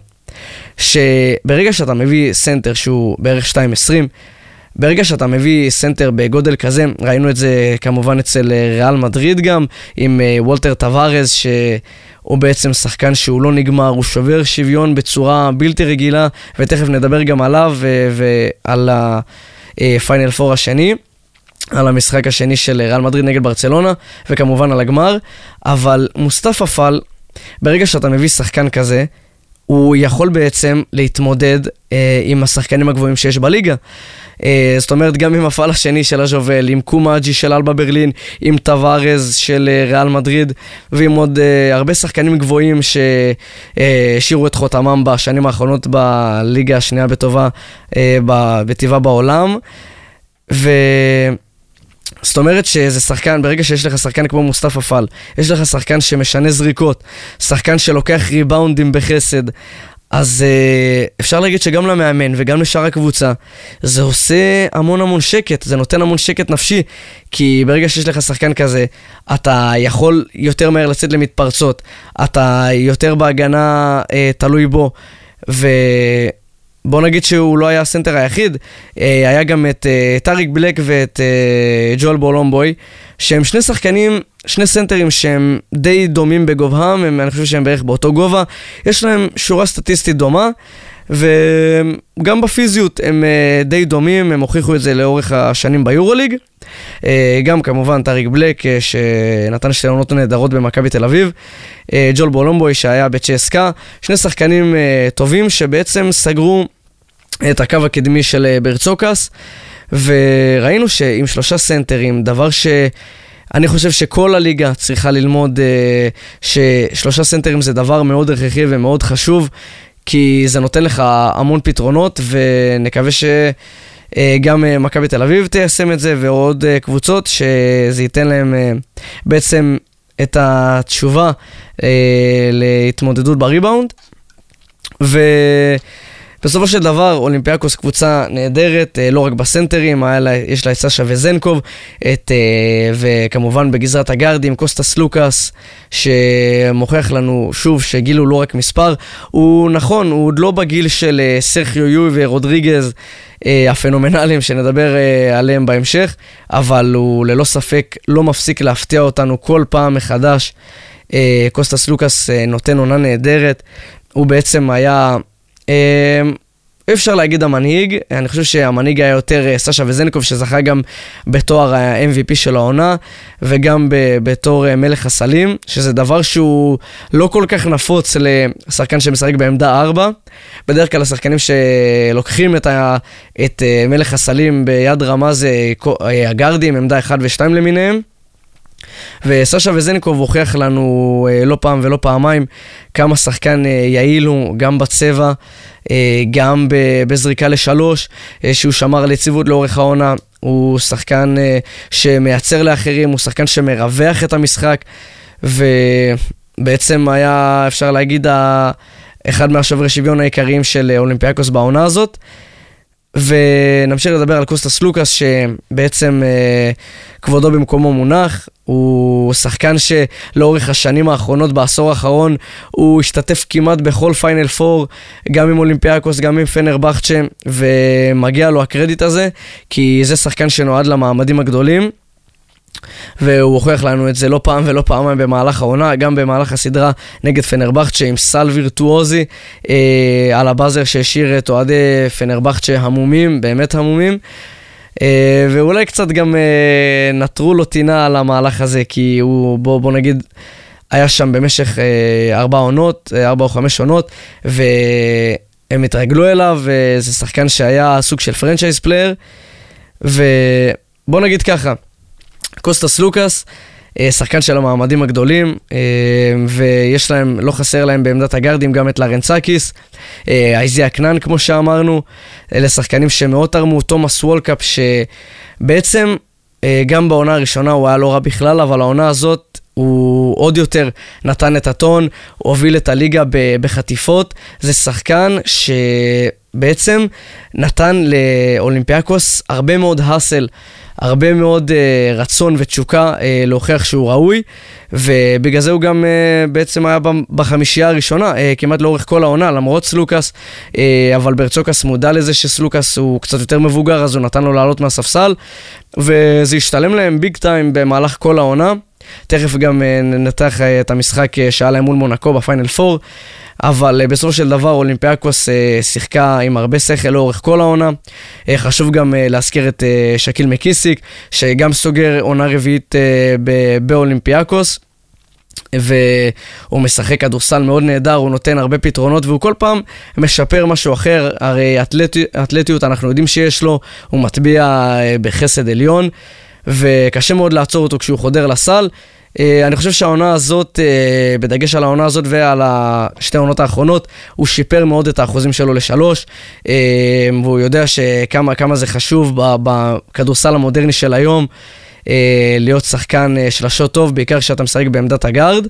שברגע שאתה מביא סנטר שהוא בערך 2.20, ברגע שאתה מביא סנטר בגודל כזה, ראינו את זה כמובן אצל אה, ריאל מדריד גם, עם אה, וולטר טבארס, שהוא בעצם שחקן שהוא לא נגמר, הוא שובר שוויון בצורה בלתי רגילה, ותכף נדבר גם עליו ועל הפיינל פור אה, השני. על המשחק השני של ריאל מדריד נגד ברצלונה, וכמובן על הגמר, אבל מוסטפה פאל, ברגע שאתה מביא שחקן כזה, הוא יכול בעצם להתמודד אה, עם השחקנים הגבוהים שיש בליגה. אה, זאת אומרת, גם עם הפאל השני של אסבל, עם קומאדג'ה של אלבה ברלין, עם טבארס של אה, ריאל מדריד, ועם עוד אה, הרבה שחקנים גבוהים שהשאירו את חותמם בשנים האחרונות בליגה השנייה בטיבה, אה, בטבעה בעולם. ו... זאת אומרת שזה שחקן, ברגע שיש לך שחקן כמו מוסטפא פאל, יש לך שחקן שמשנה זריקות, שחקן שלוקח ריבאונדים בחסד, אז uh, אפשר להגיד שגם למאמן וגם לשאר הקבוצה זה עושה המון המון שקט, זה נותן המון שקט נפשי כי ברגע שיש לך שחקן כזה, אתה יכול יותר מהר לצאת למתפרצות, אתה יותר בהגנה uh, תלוי בו ו... בוא נגיד שהוא לא היה הסנטר היחיד, אה, היה גם את אה, טאריק בלק ואת אה, ג'ואל בולומבוי, שהם שני שחקנים, שני סנטרים שהם די דומים בגובהם, הם, אני חושב שהם בערך באותו גובה, יש להם שורה סטטיסטית דומה. וגם בפיזיות הם uh, די דומים, הם הוכיחו את זה לאורך השנים ביורוליג. Uh, גם כמובן טאריק בלק, uh, שנתן שתי עונות נהדרות במכבי תל אביב. ג'ול בולומבוי שהיה בצ'סקה. שני שחקנים טובים שבעצם סגרו את הקו הקדמי של ברצוקס. וראינו שעם שלושה סנטרים, דבר ש... אני חושב שכל הליגה צריכה ללמוד uh, ששלושה סנטרים זה דבר מאוד הכרחי ומאוד חשוב, כי זה נותן לך המון פתרונות, ונקווה שגם אה, מכבי תל אביב תיישם את זה, ועוד אה, קבוצות, שזה ייתן להם אה, בעצם את התשובה להתמודדות בריבאונד. ו... בסופו של דבר, אולימפיאקוס קבוצה נהדרת, אה, לא רק בסנטרים, לה, יש לה את סשה וזנקוב, את, אה, וכמובן בגזרת הגארדים, קוסטס סלוקאס, שמוכיח לנו שוב שגיל הוא לא רק מספר, הוא נכון, הוא עוד לא בגיל של אה, סרחיו יוי ורודריגז. הפנומנליים שנדבר עליהם בהמשך, אבל הוא ללא ספק לא מפסיק להפתיע אותנו כל פעם מחדש. קוסטס לוקאס נותן עונה נהדרת, הוא בעצם היה אי אפשר להגיד המנהיג, אני חושב שהמנהיג היה יותר אה, סשה וזנקוב שזכה גם בתואר ה-MVP של העונה וגם בתור אה, מלך הסלים, שזה דבר שהוא לא כל כך נפוץ לשחקן שמשחק בעמדה 4. בדרך כלל השחקנים שלוקחים את, ה, את אה, מלך הסלים ביד רמה זה הגארדים, עמדה 1 ו-2 למיניהם. וסשה וזנקוב הוכיח לנו אה, לא פעם ולא פעמיים כמה שחקן אה, יעיל הוא, גם בצבע, אה, גם בזריקה לשלוש, שהוא שמר על יציבות לאורך העונה. הוא שחקן שמייצר לאחרים, הוא שחקן שמרווח את המשחק, ובעצם היה, אפשר להגיד, אחד מהשוברי שוויון העיקריים של אולימפיאקוס בעונה הזאת. ונמשיך לדבר על קוסטס סלוקאס, שבעצם אה, כבודו במקומו מונח. הוא שחקן שלאורך השנים האחרונות, בעשור האחרון, הוא השתתף כמעט בכל פיינל פור, גם עם אולימפיאקוס, גם עם פנרבכצ'ה, ומגיע לו הקרדיט הזה, כי זה שחקן שנועד למעמדים הגדולים. והוא הוכיח לנו את זה לא פעם ולא פעמיים במהלך העונה, גם במהלך הסדרה נגד פנרבכצ'ה עם סל וירטואוזי אה, על ה buzzer שהשאיר את אוהדי פנרבכצ'ה המומים, באמת המומים. אה, ואולי קצת גם אה, נטרו לו טינה על המהלך הזה, כי הוא, בוא, בוא נגיד, היה שם במשך אה, ארבע עונות, אה, ארבע או חמש עונות, והם התרגלו אליו, וזה שחקן שהיה סוג של franchise player, ובוא נגיד ככה, קוסטס סלוקאס, אה, שחקן של המעמדים הגדולים, אה, ויש להם, לא חסר להם בעמדת הגארדים גם את לרנצאקיס, אה, אייזאה קנן כמו שאמרנו, אלה שחקנים שמאוד תרמו, תומאס וולקאפ שבעצם גם בעונה הראשונה הוא היה לא רע בכלל, אבל העונה הזאת הוא עוד יותר נתן את הטון, הוביל את הליגה בחטיפות, זה שחקן שבעצם נתן לאולימפיאקוס הרבה מאוד hustle. הרבה מאוד uh, רצון ותשוקה uh, להוכיח שהוא ראוי, ובגלל זה הוא גם uh, בעצם היה בחמישייה הראשונה, uh, כמעט לאורך כל העונה, למרות סלוקאס, uh, אבל ברצוקאס מודע לזה שסלוקאס הוא קצת יותר מבוגר, אז הוא נתן לו לעלות מהספסל, וזה השתלם להם big time במהלך כל העונה. תכף גם uh, ננתח uh, את המשחק שהיה להם מול מונקו בפיינל 4. אבל בסופו של דבר אולימפיאקוס שיחקה עם הרבה שכל לאורך כל העונה. חשוב גם להזכיר את שקיל מקיסיק, שגם סוגר עונה רביעית באולימפיאקוס. והוא משחק כדורסל מאוד נהדר, הוא נותן הרבה פתרונות והוא כל פעם משפר משהו אחר, הרי אתלטי, אתלטיות אנחנו יודעים שיש לו, הוא מטביע בחסד עליון וקשה מאוד לעצור אותו כשהוא חודר לסל. Uh, אני חושב שהעונה הזאת, uh, בדגש על העונה הזאת ועל שתי העונות האחרונות, הוא שיפר מאוד את האחוזים שלו לשלוש, uh, והוא יודע שכמה כמה זה חשוב בכדורסל המודרני של היום, להיות שחקן שלשות טוב, בעיקר כשאתה משחק בעמדת הגארד.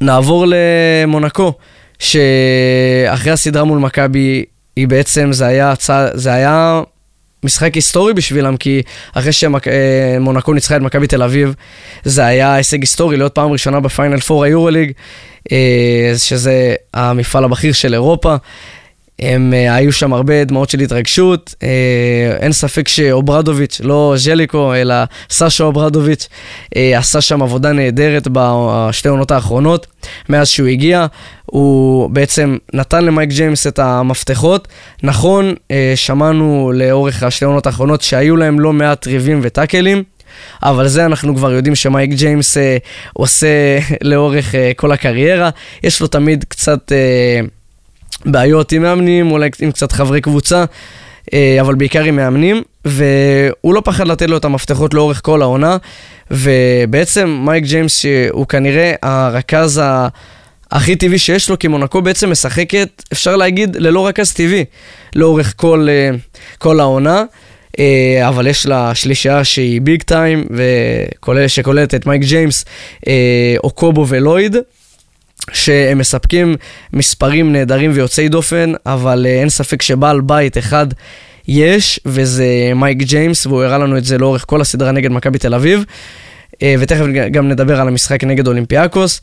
ונעבור למונקו, שאחרי הסדרה מול מכבי, היא בעצם, זה היה, זה היה משחק היסטורי בשבילם, כי אחרי שמונקו ניצחה את מכבי תל אביב, זה היה הישג היסטורי להיות פעם ראשונה בפיינל פור היורוליג, שזה המפעל הבכיר של אירופה. הם uh, היו שם הרבה דמעות של התרגשות, uh, אין ספק שאוברדוביץ', לא ז'ליקו, אלא סאשה אוברדוביץ', uh, עשה שם עבודה נהדרת בשתי עונות האחרונות, מאז שהוא הגיע. הוא בעצם נתן למייק ג'יימס את המפתחות. נכון, שמענו לאורך השתי עונות האחרונות שהיו להם לא מעט ריבים וטאקלים. אבל זה אנחנו כבר יודעים שמייק ג'יימס אה, עושה לאורך אה, כל הקריירה. יש לו תמיד קצת אה, בעיות עם מאמנים, אולי עם קצת חברי קבוצה, אה, אבל בעיקר עם מאמנים, והוא לא פחד לתת לו את המפתחות לאורך כל העונה, ובעצם מייק ג'יימס הוא כנראה הרכז ה... הכי טבעי שיש לו, כי מונקו בעצם משחקת, אפשר להגיד, ללא רכז טבעי, לאורך כל, אה, כל העונה. אה, אבל יש לה שלישייה שהיא big time, שכוללת את מייק ג'יימס, אוקובו ולויד. שהם מספקים מספרים נהדרים ויוצאי דופן, אבל אה, אין ספק שבעל בית אחד יש, וזה מייק ג'יימס, והוא הראה לנו את זה לאורך כל הסדרה נגד מכבי תל אביב. אה, ותכף גם נדבר על המשחק נגד אולימפיאקוס.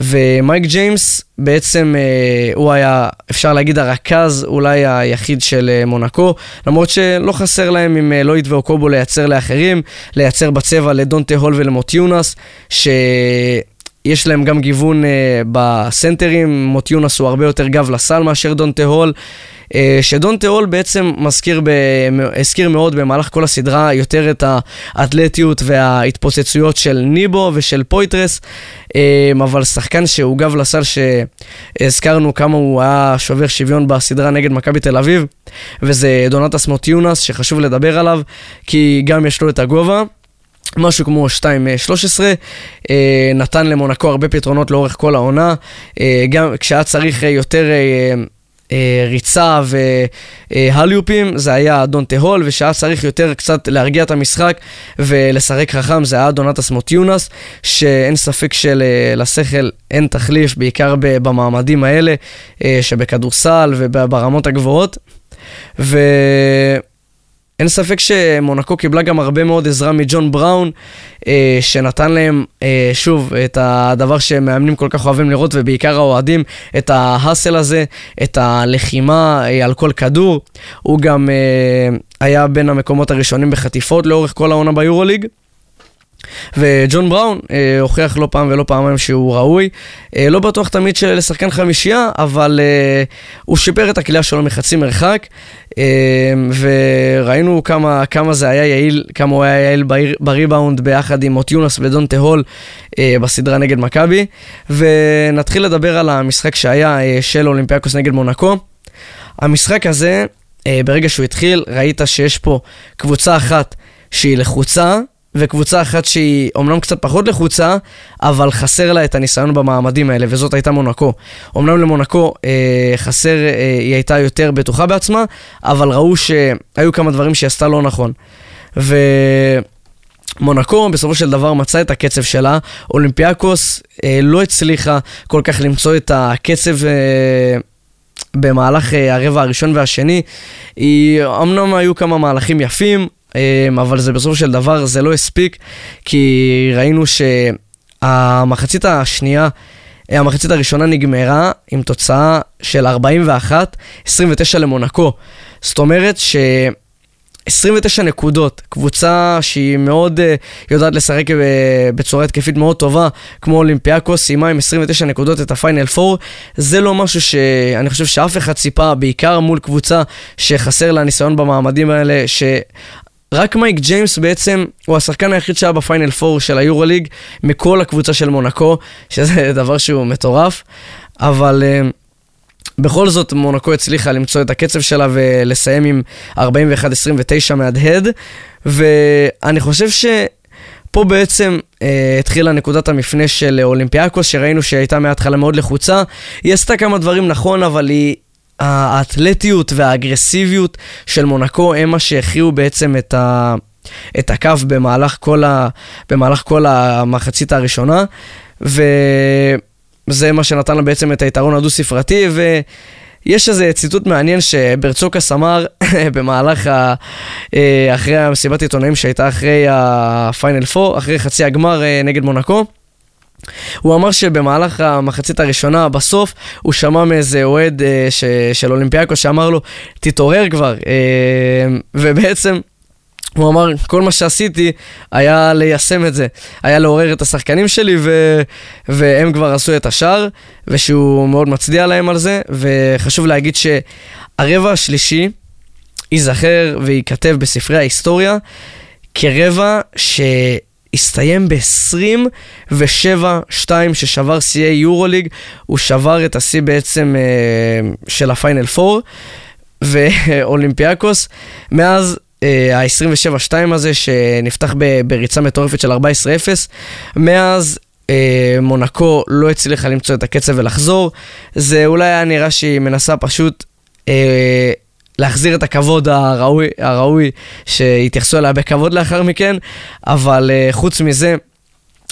ומייק ג'יימס בעצם אה, הוא היה, אפשר להגיד, הרכז אולי היחיד של מונקו, למרות שלא חסר להם עם לויד ואוקובו לייצר לאחרים, לייצר בצבע לדונטה הול ולמוטיונאס, ש... יש להם גם גיוון uh, בסנטרים, מוטיונאס הוא הרבה יותר גב לסל מאשר דונטה הול. Uh, שדונטה הול בעצם מזכיר, ב... הזכיר מאוד במהלך כל הסדרה יותר את האתלטיות וההתפוצצויות של ניבו ושל פוירייה, uh, אבל שחקן שהוא גב לסל שהזכרנו כמה הוא היה שובר שוויון בסדרה נגד מכבי תל אביב, וזה דונטס מוטיונס שחשוב לדבר עליו, כי גם יש לו את הגובה. משהו כמו 2-13, אה, נתן למונקו הרבה פתרונות לאורך כל העונה, אה, גם כשהיה צריך אה, יותר ריצה והליופים, זה היה דונטה הול, וכשהיה צריך יותר קצת להרגיע את המשחק ולשחק חכם, זה היה דונטס מוטיונס, שאין ספק שלשכל אין תחליף, בעיקר במעמדים האלה, שבכדורסל וברמות הגבוהות. ו... אין ספק שמונקו קיבלה גם הרבה מאוד עזרה מג'ון בראון, אה, שנתן להם, אה, שוב, את הדבר שמאמנים כל כך אוהבים לראות, ובעיקר האוהדים, את ההאסל הזה, את הלחימה אה, על כל כדור. הוא גם אה, היה בין המקומות הראשונים בחטיפות לאורך כל העונה ביורוליג. וג'ון בראון אה, הוכיח לא פעם ולא פעמיים שהוא ראוי. אה, לא בטוח תמיד לשחקן חמישייה, אבל אה, הוא שיפר את הכלייה שלו מחצי מרחק, אה, וראינו כמה, כמה זה היה יעיל, כמה הוא היה יעיל בריבאונד ביחד עם מוטיונס ודונטה הול אה, בסדרה נגד מכבי. ונתחיל לדבר על המשחק שהיה אה, של אולימפיאקוס נגד מונקו. המשחק הזה, אה, ברגע שהוא התחיל, ראית שיש פה קבוצה אחת שהיא לחוצה, וקבוצה אחת שהיא אומנם קצת פחות לחוצה, אבל חסר לה את הניסיון במעמדים האלה, וזאת הייתה מונקו. אומנם למונקו אה, חסר, אה, היא הייתה יותר בטוחה בעצמה, אבל ראו שהיו כמה דברים שהיא עשתה לא נכון. ו... מונקו בסופו של דבר מצאה את הקצב שלה, אולימפיאקוס אה, לא הצליחה כל כך למצוא את הקצב אה, במהלך אה, הרבע הראשון והשני. היא, אמנם היו כמה מהלכים יפים, אבל זה בסופו של דבר זה לא הספיק, כי ראינו שהמחצית השנייה, המחצית הראשונה נגמרה עם תוצאה של 41-29 למונקו. זאת אומרת ש... 29 נקודות, קבוצה שהיא מאוד uh, יודעת לשחק uh, בצורה התקפית מאוד טובה, כמו אולימפיאקוס, סיימה עם 29 נקודות את הפיינל 4, זה לא משהו שאני חושב שאף אחד ציפה, בעיקר מול קבוצה שחסר לה ניסיון במעמדים האלה, ש... רק מייק ג'יימס בעצם הוא השחקן היחיד שהיה בפיינל 4 של היורוליג מכל הקבוצה של מונקו, שזה דבר שהוא מטורף, אבל uh, בכל זאת מונקו הצליחה למצוא את הקצב שלה ולסיים עם 41-29 מהדהד, ואני חושב ש... פה בעצם אה, התחילה נקודת המפנה של אולימפיאקוס, שראינו שהיא הייתה מההתחלה מאוד לחוצה. היא עשתה כמה דברים נכון, אבל היא האתלטיות והאגרסיביות של מונקו הם מה שהכריעו בעצם את, ה, את הקו במהלך כל, ה, במהלך כל המחצית הראשונה, וזה מה שנתן לה בעצם את היתרון הדו-ספרתי, יש איזה ציטוט מעניין שברצוקס אמר במהלך, ה, אה, אחרי המסיבת עיתונאים שהייתה אחרי הפיינל 4, אחרי חצי הגמר אה, נגד מונקו. הוא אמר שבמהלך המחצית הראשונה, בסוף, הוא שמע מאיזה אוהד אה, ש, של אולימפיאקו שאמר לו, תתעורר כבר. אה, ובעצם... הוא אמר, כל מה שעשיתי היה ליישם את זה, היה לעורר את השחקנים שלי ו... והם כבר עשו את השאר, ושהוא מאוד מצדיע להם על זה, וחשוב להגיד שהרבע השלישי ייזכר וייכתב בספרי ההיסטוריה כרבע ש... הסתיים ב-27-2 ששבר שיאי יורוליג, הוא שבר את השיא בעצם אה, של הפיינל 4 ואולימפיאקוס. מאז אה, ה-27-2 הזה שנפתח בריצה מטורפת של 14-0, מאז אה, מונקו לא הצליחה למצוא את הקצב ולחזור. זה אולי היה נראה שהיא מנסה פשוט אה, להחזיר את הכבוד הראוי, הראוי שהתייחסו אליה בכבוד לאחר מכן, אבל uh, חוץ מזה,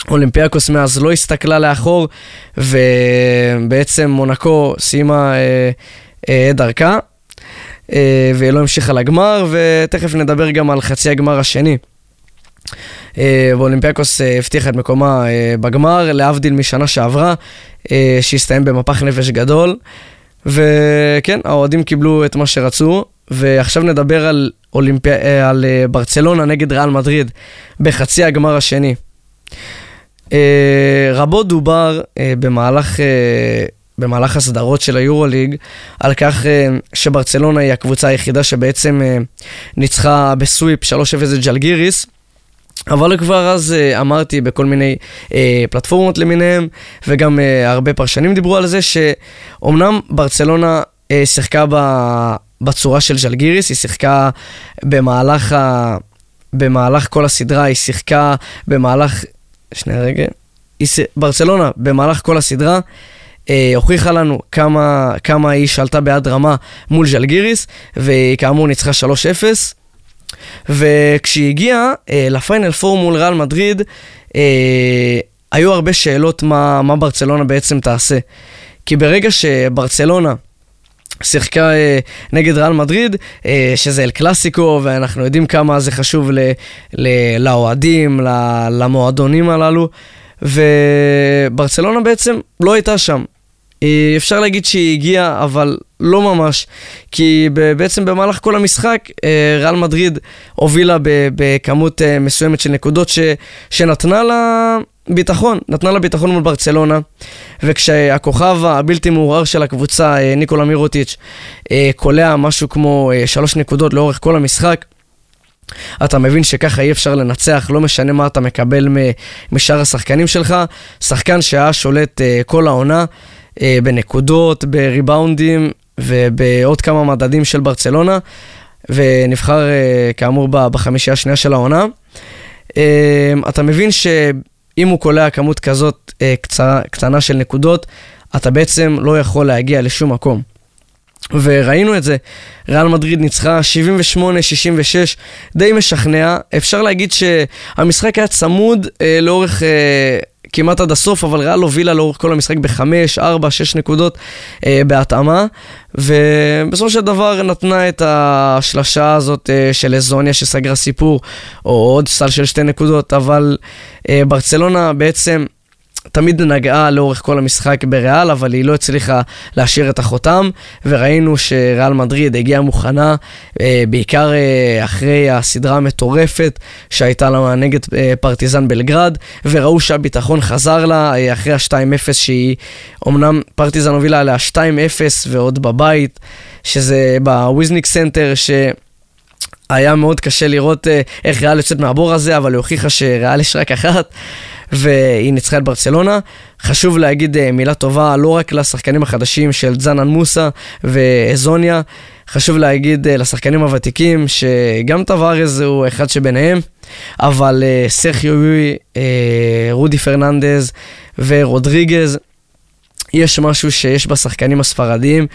אולימפיאקוס מאז לא הסתכלה לאחור, ובעצם מונקו סיימה uh, uh, דרכה, uh, והיא לא המשיכה לגמר, ותכף נדבר גם על חצי הגמר השני. ואולימפיאקוס הבטיחה את מקומה בגמר, להבדיל משנה שעברה, שהסתיים במפח נפש גדול. וכן, האוהדים קיבלו את מה שרצו, ועכשיו נדבר על, אולימפי... אה, על אה, ברצלונה נגד ריאל מדריד בחצי הגמר השני. אה, רבות דובר במהלך, במהלך הסדרות של היורוליג על כך שברצלונה היא הקבוצה היחידה שבעצם ניצחה בסוויפ 3-0 את ג'לגיריס. אבל כבר אז uh, אמרתי בכל מיני uh, פלטפורמות למיניהם, וגם uh, הרבה פרשנים דיברו על זה, שאומנם ברצלונה uh, שיחקה ב... בצורה של ז'לגיריס, היא שיחקה במהלך, ה... במהלך כל הסדרה, היא שיחקה במהלך... שנייה רגע. היא... ברצלונה, במהלך כל הסדרה, אה, הוכיחה לנו כמה, כמה היא שלטה ביד רמה מול ז'לגיריס, והיא כאמור ניצחה 3-0. וכשהיא הגיעה אה, לפיינל פור מול ריאל מדריד, אה, היו הרבה שאלות מה, מה ברצלונה בעצם תעשה. כי ברגע שברצלונה שיחקה אה, נגד ריאל מדריד, אה, שזה אל קלאסיקו, ואנחנו יודעים כמה זה חשוב ל, ל, לאוהדים, ל, למועדונים הללו, וברצלונה בעצם לא הייתה שם. אה, אפשר להגיד שהיא הגיעה, אבל לא ממש. כי בעצם במהלך כל המשחק, אה, ריאל מדריד הובילה בכמות אה, מסוימת של נקודות ש, שנתנה לה ביטחון, נתנה לה ביטחון מול ברצלונה. וכשהכוכב הבלתי מעורער של הקבוצה, ניקולה מירוטיץ', קולע משהו כמו שלוש נקודות לאורך כל המשחק, אתה מבין שככה אי אפשר לנצח, לא משנה מה אתה מקבל משאר השחקנים שלך. שחקן שהיה שולט כל העונה. אה, בנקודות, בריבאונדים ובעוד כמה מדדים של ברצלונה, ונבחר אה, כאמור בחמישייה השנייה של העונה. אה, אתה מבין שאם הוא קולע כמות כזאת קטנה של נקודות, אתה בעצם לא יכול להגיע לשום מקום. וראינו את זה, ריאל מדריד ניצחה 78-66, די משכנע. אפשר להגיד שהמשחק היה צמוד אה, לאורך אה, כמעט עד הסוף, אבל ריאל הובילה לאורך כל המשחק בחמש, ארבע, שש נקודות אה, בהתאמה, ובסופו של דבר נתנה את השלשה הזאת אה, של אזוניה שסגרה סיפור, או עוד סל של שתי נקודות, אבל אה, ברצלונה בעצם... תמיד נגעה לאורך כל המשחק בריאל, אבל היא לא הצליחה להשאיר את החותם, וראינו שריאל מדריד הגיעה מוכנה, אה, בעיקר אה, אחרי הסדרה המטורפת שהייתה לה נגד אה, פרטיזן בלגרד, וראו שהביטחון חזר לה אחרי ה-2-0 שהיא, אמנם פרטיזן הובילה עליה 2-0 ועוד בבית, שזה בוויזניק סנטר, ש... היה מאוד קשה לראות איך ריאל יוצאת מהבור הזה, אבל היא הוכיחה שריאל יש רק אחת. והיא ניצחה את ברצלונה. חשוב להגיד אה, מילה טובה לא רק לשחקנים החדשים של דזנאן מוסא והזוניה, חשוב להגיד אה, לשחקנים הוותיקים שגם טווארז הוא אחד שביניהם, אבל אה, סרחיו יואי, רודי פרננדז ורודריגז, יש משהו שיש בשחקנים הספרדיים,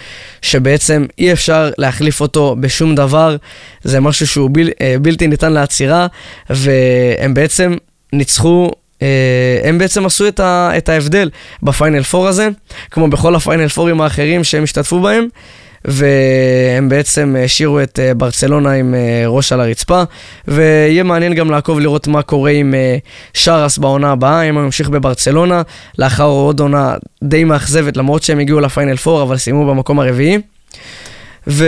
שבעצם אי אפשר להחליף אותו בשום דבר, זה משהו שהוא בל, בלתי ניתן לעצירה, והם בעצם ניצחו הם בעצם עשו את, ה, את ההבדל בפיינל פור הזה, כמו בכל הפיינל פורים האחרים שהם השתתפו בהם. והם בעצם השאירו את אה, ברצלונה עם אה, ראש על הרצפה, ויהיה מעניין גם לעקוב לראות מה קורה עם אה, שרס בעונה הבאה, אם הוא ימשיך בברצלונה, לאחר עוד עונה די מאכזבת, למרות שהם הגיעו לפיינל 4, אבל סיימו במקום הרביעי. ו...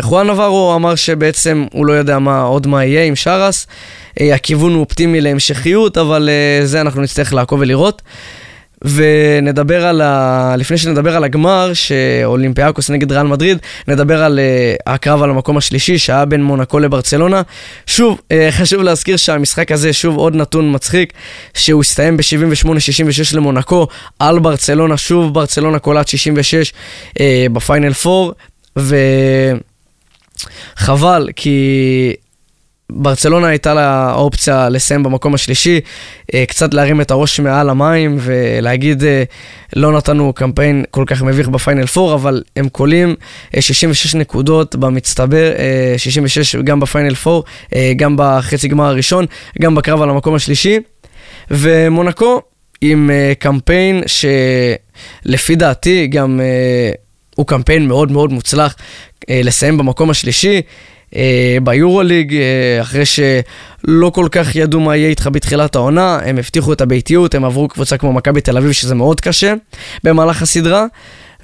חואן נברו אמר שבעצם הוא לא יודע מה, עוד מה יהיה עם שרס. הכיוון הוא אופטימי להמשכיות, אבל זה אנחנו נצטרך לעקוב ולראות. ונדבר על ה... לפני שנדבר על הגמר, שאולימפיאקוס נגד ריאל מדריד, נדבר על הקרב על המקום השלישי שהיה בין מונקו לברצלונה. שוב, חשוב להזכיר שהמשחק הזה, שוב עוד נתון מצחיק, שהוא הסתיים ב-78-66 למונקו על ברצלונה, שוב ברצלונה קולט 66 uh, בפיינל 4, וחבל, כי ברצלונה הייתה לה אופציה לסיים במקום השלישי, אה, קצת להרים את הראש מעל המים ולהגיד, אה, לא נתנו קמפיין כל כך מביך בפיינל 4, אבל הם קולים 66 אה, נקודות במצטבר, 66 גם בפיינל 4, גם בחצי גמר הראשון, גם בקרב על המקום השלישי. ומונקו עם קמפיין שלפי דעתי גם הוא קמפיין מאוד מאוד מוצלח לסיים במקום השלישי. אה, ביורוליג, אה, אחרי שלא כל כך ידעו מה יהיה איתך בתחילת העונה, הם הבטיחו את הביתיות, הם עברו קבוצה כמו מכבי תל אביב, שזה מאוד קשה במהלך הסדרה.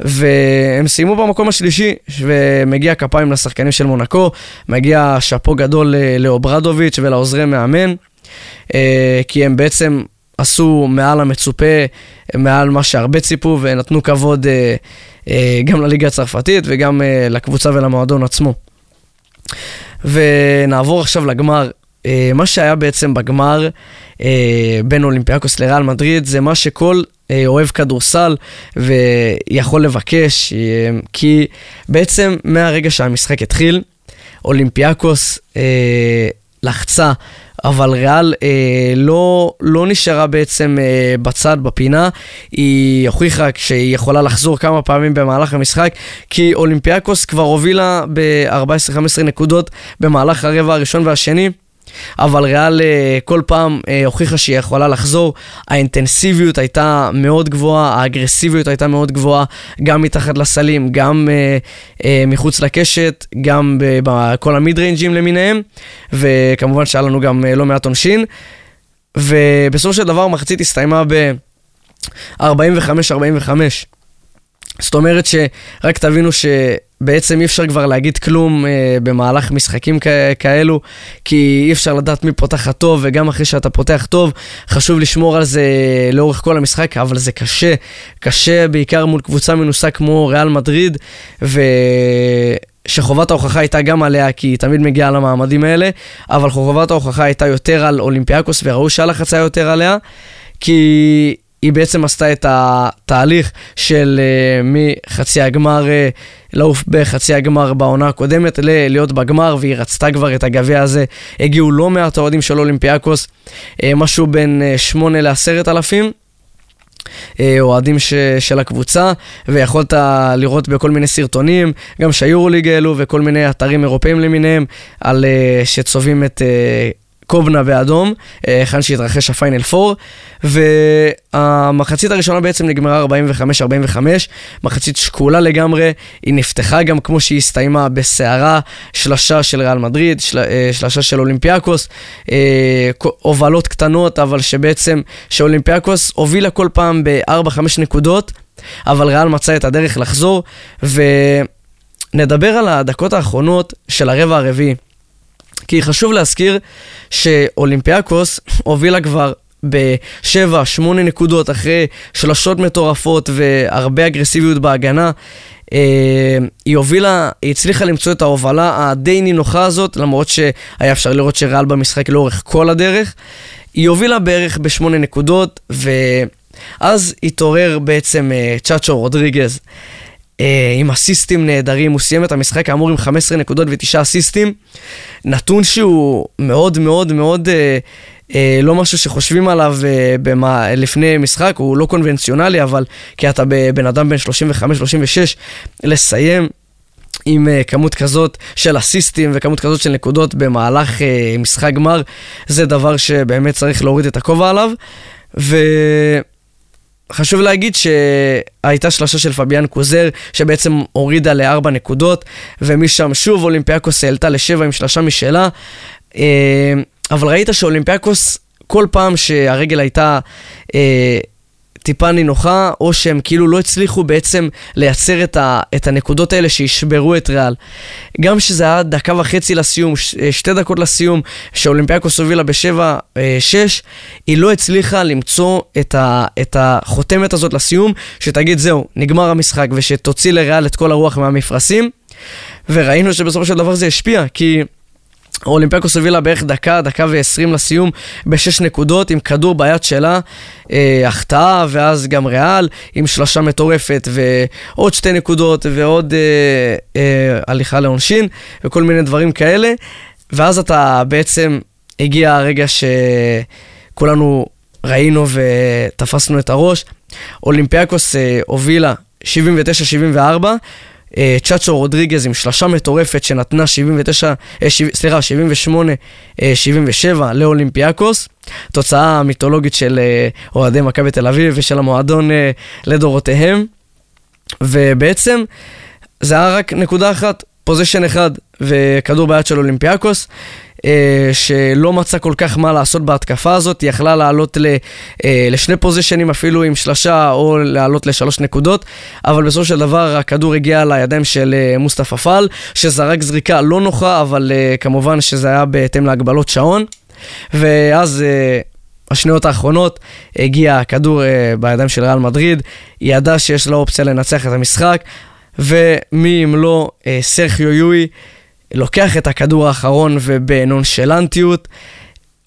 והם סיימו במקום השלישי, ומגיע כפיים לשחקנים של מונקו, מגיע שאפו גדול לאוברדוביץ' ולעוזרי מאמן, אה, כי הם בעצם עשו מעל המצופה, מעל מה שהרבה ציפו, ונתנו כבוד גם לליגה הצרפתית וגם לקבוצה ולמועדון עצמו. ונעבור עכשיו לגמר. אה, מה שהיה בעצם בגמר אה, בין אולימפיאקוס לריאל מדריד זה מה שכל אה, אוהב כדורסל ויכול לבקש, כי בעצם מהרגע שהמשחק התחיל, אולימפיאקוס לחצה אבל ריאל אה, לא, לא נשארה בעצם אה, בצד, בפינה. היא הוכיחה שהיא יכולה לחזור כמה פעמים במהלך המשחק, כי אולימפיאקוס כבר הובילה ב-14-15 נקודות במהלך הרבע הראשון והשני. אבל ריאל אה, כל פעם אה, הוכיחה שהיא יכולה לחזור. האינטנסיביות הייתה מאוד גבוהה, האגרסיביות הייתה מאוד גבוהה, גם מתחת לסלים, גם אה, מחוץ לקשת, גם בכל המיד ריינג'ים למיניהם, וכמובן שהיה לנו גם לא מעט עונשין. ובסופו של דבר המחצית הסתיימה ב-45-45. זאת אומרת שרק תבינו שבעצם אי אפשר כבר להגיד כלום אה, במהלך משחקים כ- כאלו, כי אי אפשר לדעת מי פותח טוב, וגם אחרי שאתה פותח טוב, חשוב לשמור על זה לאורך כל המשחק, אבל זה קשה, קשה בעיקר מול קבוצה מנוסה כמו ריאל מדריד, ו... שחובת ההוכחה הייתה גם עליה, כי היא תמיד מגיעה למעמדים האלה, אבל חובת ההוכחה הייתה יותר על אולימפיאקוס, וראו שהלחץ היה יותר עליה, כי היא בעצם עשתה את התהליך של uh, מחצי הגמר, uh, לעוף בחצי הגמר בעונה הקודמת, להיות בגמר, והיא רצתה כבר את הגביע הזה. הגיעו לא מעט אוהדים של אולימפיאקוס, uh, משהו בין uh, 8 ל-10 אלפים. אוהדים ש, של הקבוצה, ויכולת לראות בכל מיני סרטונים, גם שהיורוליג העלו וכל מיני אתרים אירופאים למיניהם, על שצובעים את קובנה באדום, אה, היכן שהתרחש הפיינל 4, והמחצית הראשונה בעצם נגמרה 45-45, מחצית שקולה לגמרי, היא נפתחה גם כמו שהיא הסתיימה בסערה, שלשה של ריאל מדריד, של, אה, שלשה של אולימפיאקוס, אה, הובלות קטנות, אבל שבעצם, שאולימפיאקוס הובילה כל פעם ב-4-5 נקודות, אבל ריאל מצא את הדרך לחזור, ונדבר על הדקות האחרונות של הרבע הרביעי. כי חשוב להזכיר שאולימפיאקוס הובילה כבר בשבע, שמונה נקודות אחרי שלושות מטורפות והרבה אגרסיביות בהגנה. אה, היא הובילה, היא הצליחה למצוא את ההובלה הדי נינוחה הזאת, למרות שהיה אפשר לראות שריאל במשחק לאורך כל הדרך. היא הובילה בערך בשמונה נקודות, ואז התעורר בעצם אה, צ'אצ'ו רודריגז. אה, עם אסיסטים נהדרים, הוא סיים את המשחק כאמור עם 15 נקודות ו-9 אסיסטים. נתון שהוא מאוד מאוד מאוד אה, אה, לא משהו שחושבים עליו אה, במה, לפני משחק, הוא לא קונבנציונלי, אבל כי אתה בן אדם בן 35-36, לסיים עם uh, כמות כזאת של אסיסטים וכמות כזאת של נקודות במהלך uh, משחק גמר, זה דבר שבאמת צריך להוריד את הכובע עליו. ו... חשוב להגיד שהייתה שלושה של פביאן קוזר, שבעצם הורידה לארבע נקודות, ומשם שוב אולימפיאקוס העלתה לשבע עם שלושה משלה. אה, אבל ראית שאולימפיאקוס, כל פעם שהרגל הייתה אה, טיפה נינוחה, או שהם כאילו לא הצליחו בעצם לייצר את, ה, את הנקודות האלה שישברו את ריאל. גם שזה היה דקה וחצי לסיום, ש, אה, שתי דקות לסיום, שאולימפיאקוס הובילה בשבע, אה, שש, היא לא הצליחה למצוא את, ה, את החותמת הזאת לסיום, שתגיד זהו, נגמר המשחק, ושתוציא לריאל את כל הרוח מהמפרשים. וראינו שבסופו של דבר זה השפיע, כי... אולימפיאקוס הובילה בערך דקה, דקה ועשרים לסיום בשש נקודות עם כדור ביד שלה, אה, החטאה ואז גם ריאל עם שלושה מטורפת ועוד שתי נקודות ועוד אה, אה, הליכה לעונשין וכל מיני דברים כאלה ואז אתה בעצם הגיע הרגע שכולנו ראינו ותפסנו את הראש. אולימפיאקוס אה, הובילה 79-74 אה, צ'אצ'ו רודריגז עם שלושה מטורפת שנתנה 79, אה, סליחה, 78, 77 אה, לאולימפיאקוס. תוצאה מיתולוגית של אוהדי מכבי תל אביב ושל המועדון לדורותיהם. ובעצם זה היה רק נקודה אחת, פוזיישן אחד וכדור ביד של אולימפיאקוס. אה, שלא מצא כל כך מה לעשות בהתקפה הזאת, היא יכלה לעלות ל, אה, לשני פוזיישנים אפילו עם שלושה או לעלות לשלוש נקודות, אבל בסופו של דבר הכדור הגיע לידיים של אה, מוסטפא פאל, שזרק זריקה לא נוחה, אבל כמובן שזה היה בהתאם להגבלות שעון. ואז השניות האחרונות הגיע הכדור בידיים של ריאל מדריד, היא ידעה שיש לה אופציה לנצח את המשחק, ומי אם לא סרחיו יואי לוקח את הכדור האחרון ובנונשלנטיות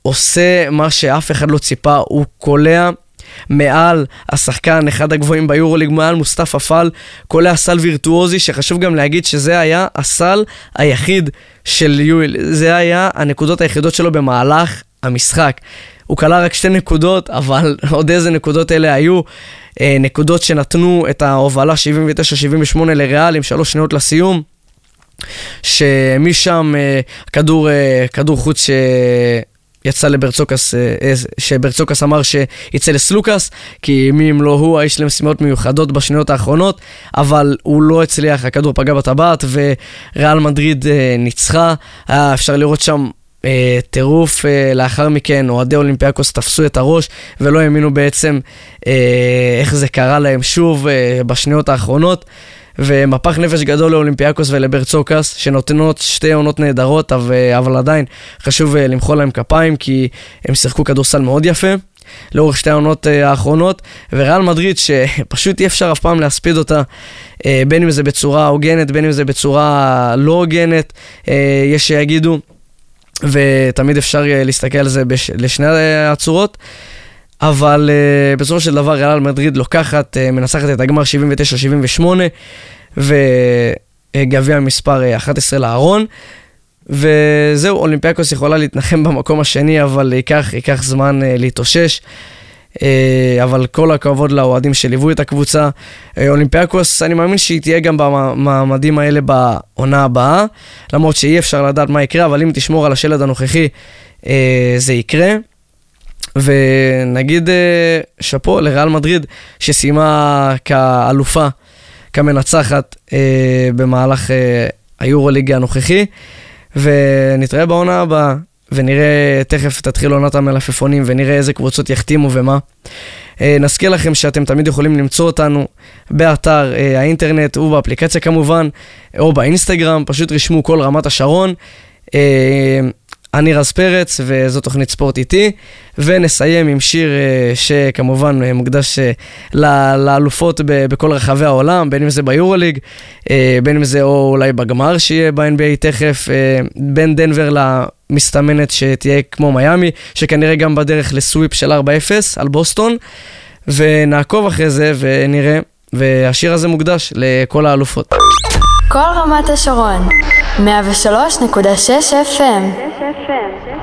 עושה מה שאף אחד לא ציפה, הוא קולע מעל השחקן, אחד הגבוהים ביורוליג, מעל מוסטפא פאל, קולע סל וירטואוזי, שחשוב גם להגיד שזה היה הסל היחיד של יואל, זה היה הנקודות היחידות שלו במהלך המשחק. הוא קלע רק שתי נקודות, אבל עוד איזה נקודות אלה היו. אה, נקודות שנתנו את ההובלה 79-78 לריאל עם שלוש שניות לסיום. שמשם אה, כדור, אה, כדור חוץ שיצא לברצוקס, אה, שברצוקס אמר שיצא לסלוקס, כי מי אם לא הוא, האיש למשימות מיוחדות בשניות האחרונות, אבל הוא לא הצליח, הכדור פגע בטבעת וריאל מדריד ניצחה, היה אפשר לראות שם אה, טירוף אה, לאחר מכן, אוהדי אולימפיאקוס תפסו את הראש ולא האמינו בעצם אה, איך זה קרה להם שוב אה, בשניות האחרונות. ומפח נפש גדול לאולימפיאקוס ולברצוקס, שנותנות שתי עונות נהדרות, אבל עדיין חשוב אה, למחוא להם כפיים, כי הם שיחקו כדורסל מאוד יפה. לאורך שתי העונות אה, האחרונות, וריאל מדריד שפשוט אי אפשר אף פעם להספיד אותה, אה, בין אם זה בצורה הוגנת, בין אם זה בצורה לא הוגנת, יש שיגידו, ותמיד אפשר להסתכל על זה בש... לשני הצורות. אבל uh, בסופו של דבר ריאל מדריד לוקחת, uh, מנסחת את הגמר 79-78, וגביע מספר 11 לארון. וזהו, אולימפיאקוס יכולה להתנחם במקום השני, אבל ייקח, ייקח זמן uh, להתאושש. Uh, אבל כל הכבוד לאוהדים שליוו את הקבוצה. Uh, אולימפיאקוס, אני מאמין שהיא תהיה גם במעמדים האלה בעונה הבאה, למרות שאי אפשר לדעת מה יקרה, אבל אם תשמור על השלד הנוכחי, uh, זה יקרה. ונגיד אה, שאפו לריאל מדריד, שסיימה כאלופה, כמנצחת אה, במהלך אה, היורוליגה הנוכחי, ונתראה בעונה הבאה, ונראה, תכף תתחיל עונת המלפפונים, ונראה איזה קבוצות יחתימו ומה. נזכיר לכם שאתם תמיד יכולים למצוא אותנו באתר האינטרנט ובאפליקציה כמובן, או באינסטגרם, פשוט רשמו כל רמת השרון. אני רז פרץ, וזו תוכנית ספורט איתי, ונסיים עם שיר uh, שכמובן uh, מוקדש uh, לאלופות בכל רחבי העולם, בין אם זה ביורוליג, בין אם זה או אולי בגמר שיהיה ב-NBA תכף, בין דנבר למסתמנת שתהיה כמו מיאמי, שכנראה גם בדרך לסוויפ של 4-0 על בוסטון, ונעקוב אחרי זה ונראה, והשיר הזה מוקדש לכל האלופות.
כל רמת השרון, 103.6 FM.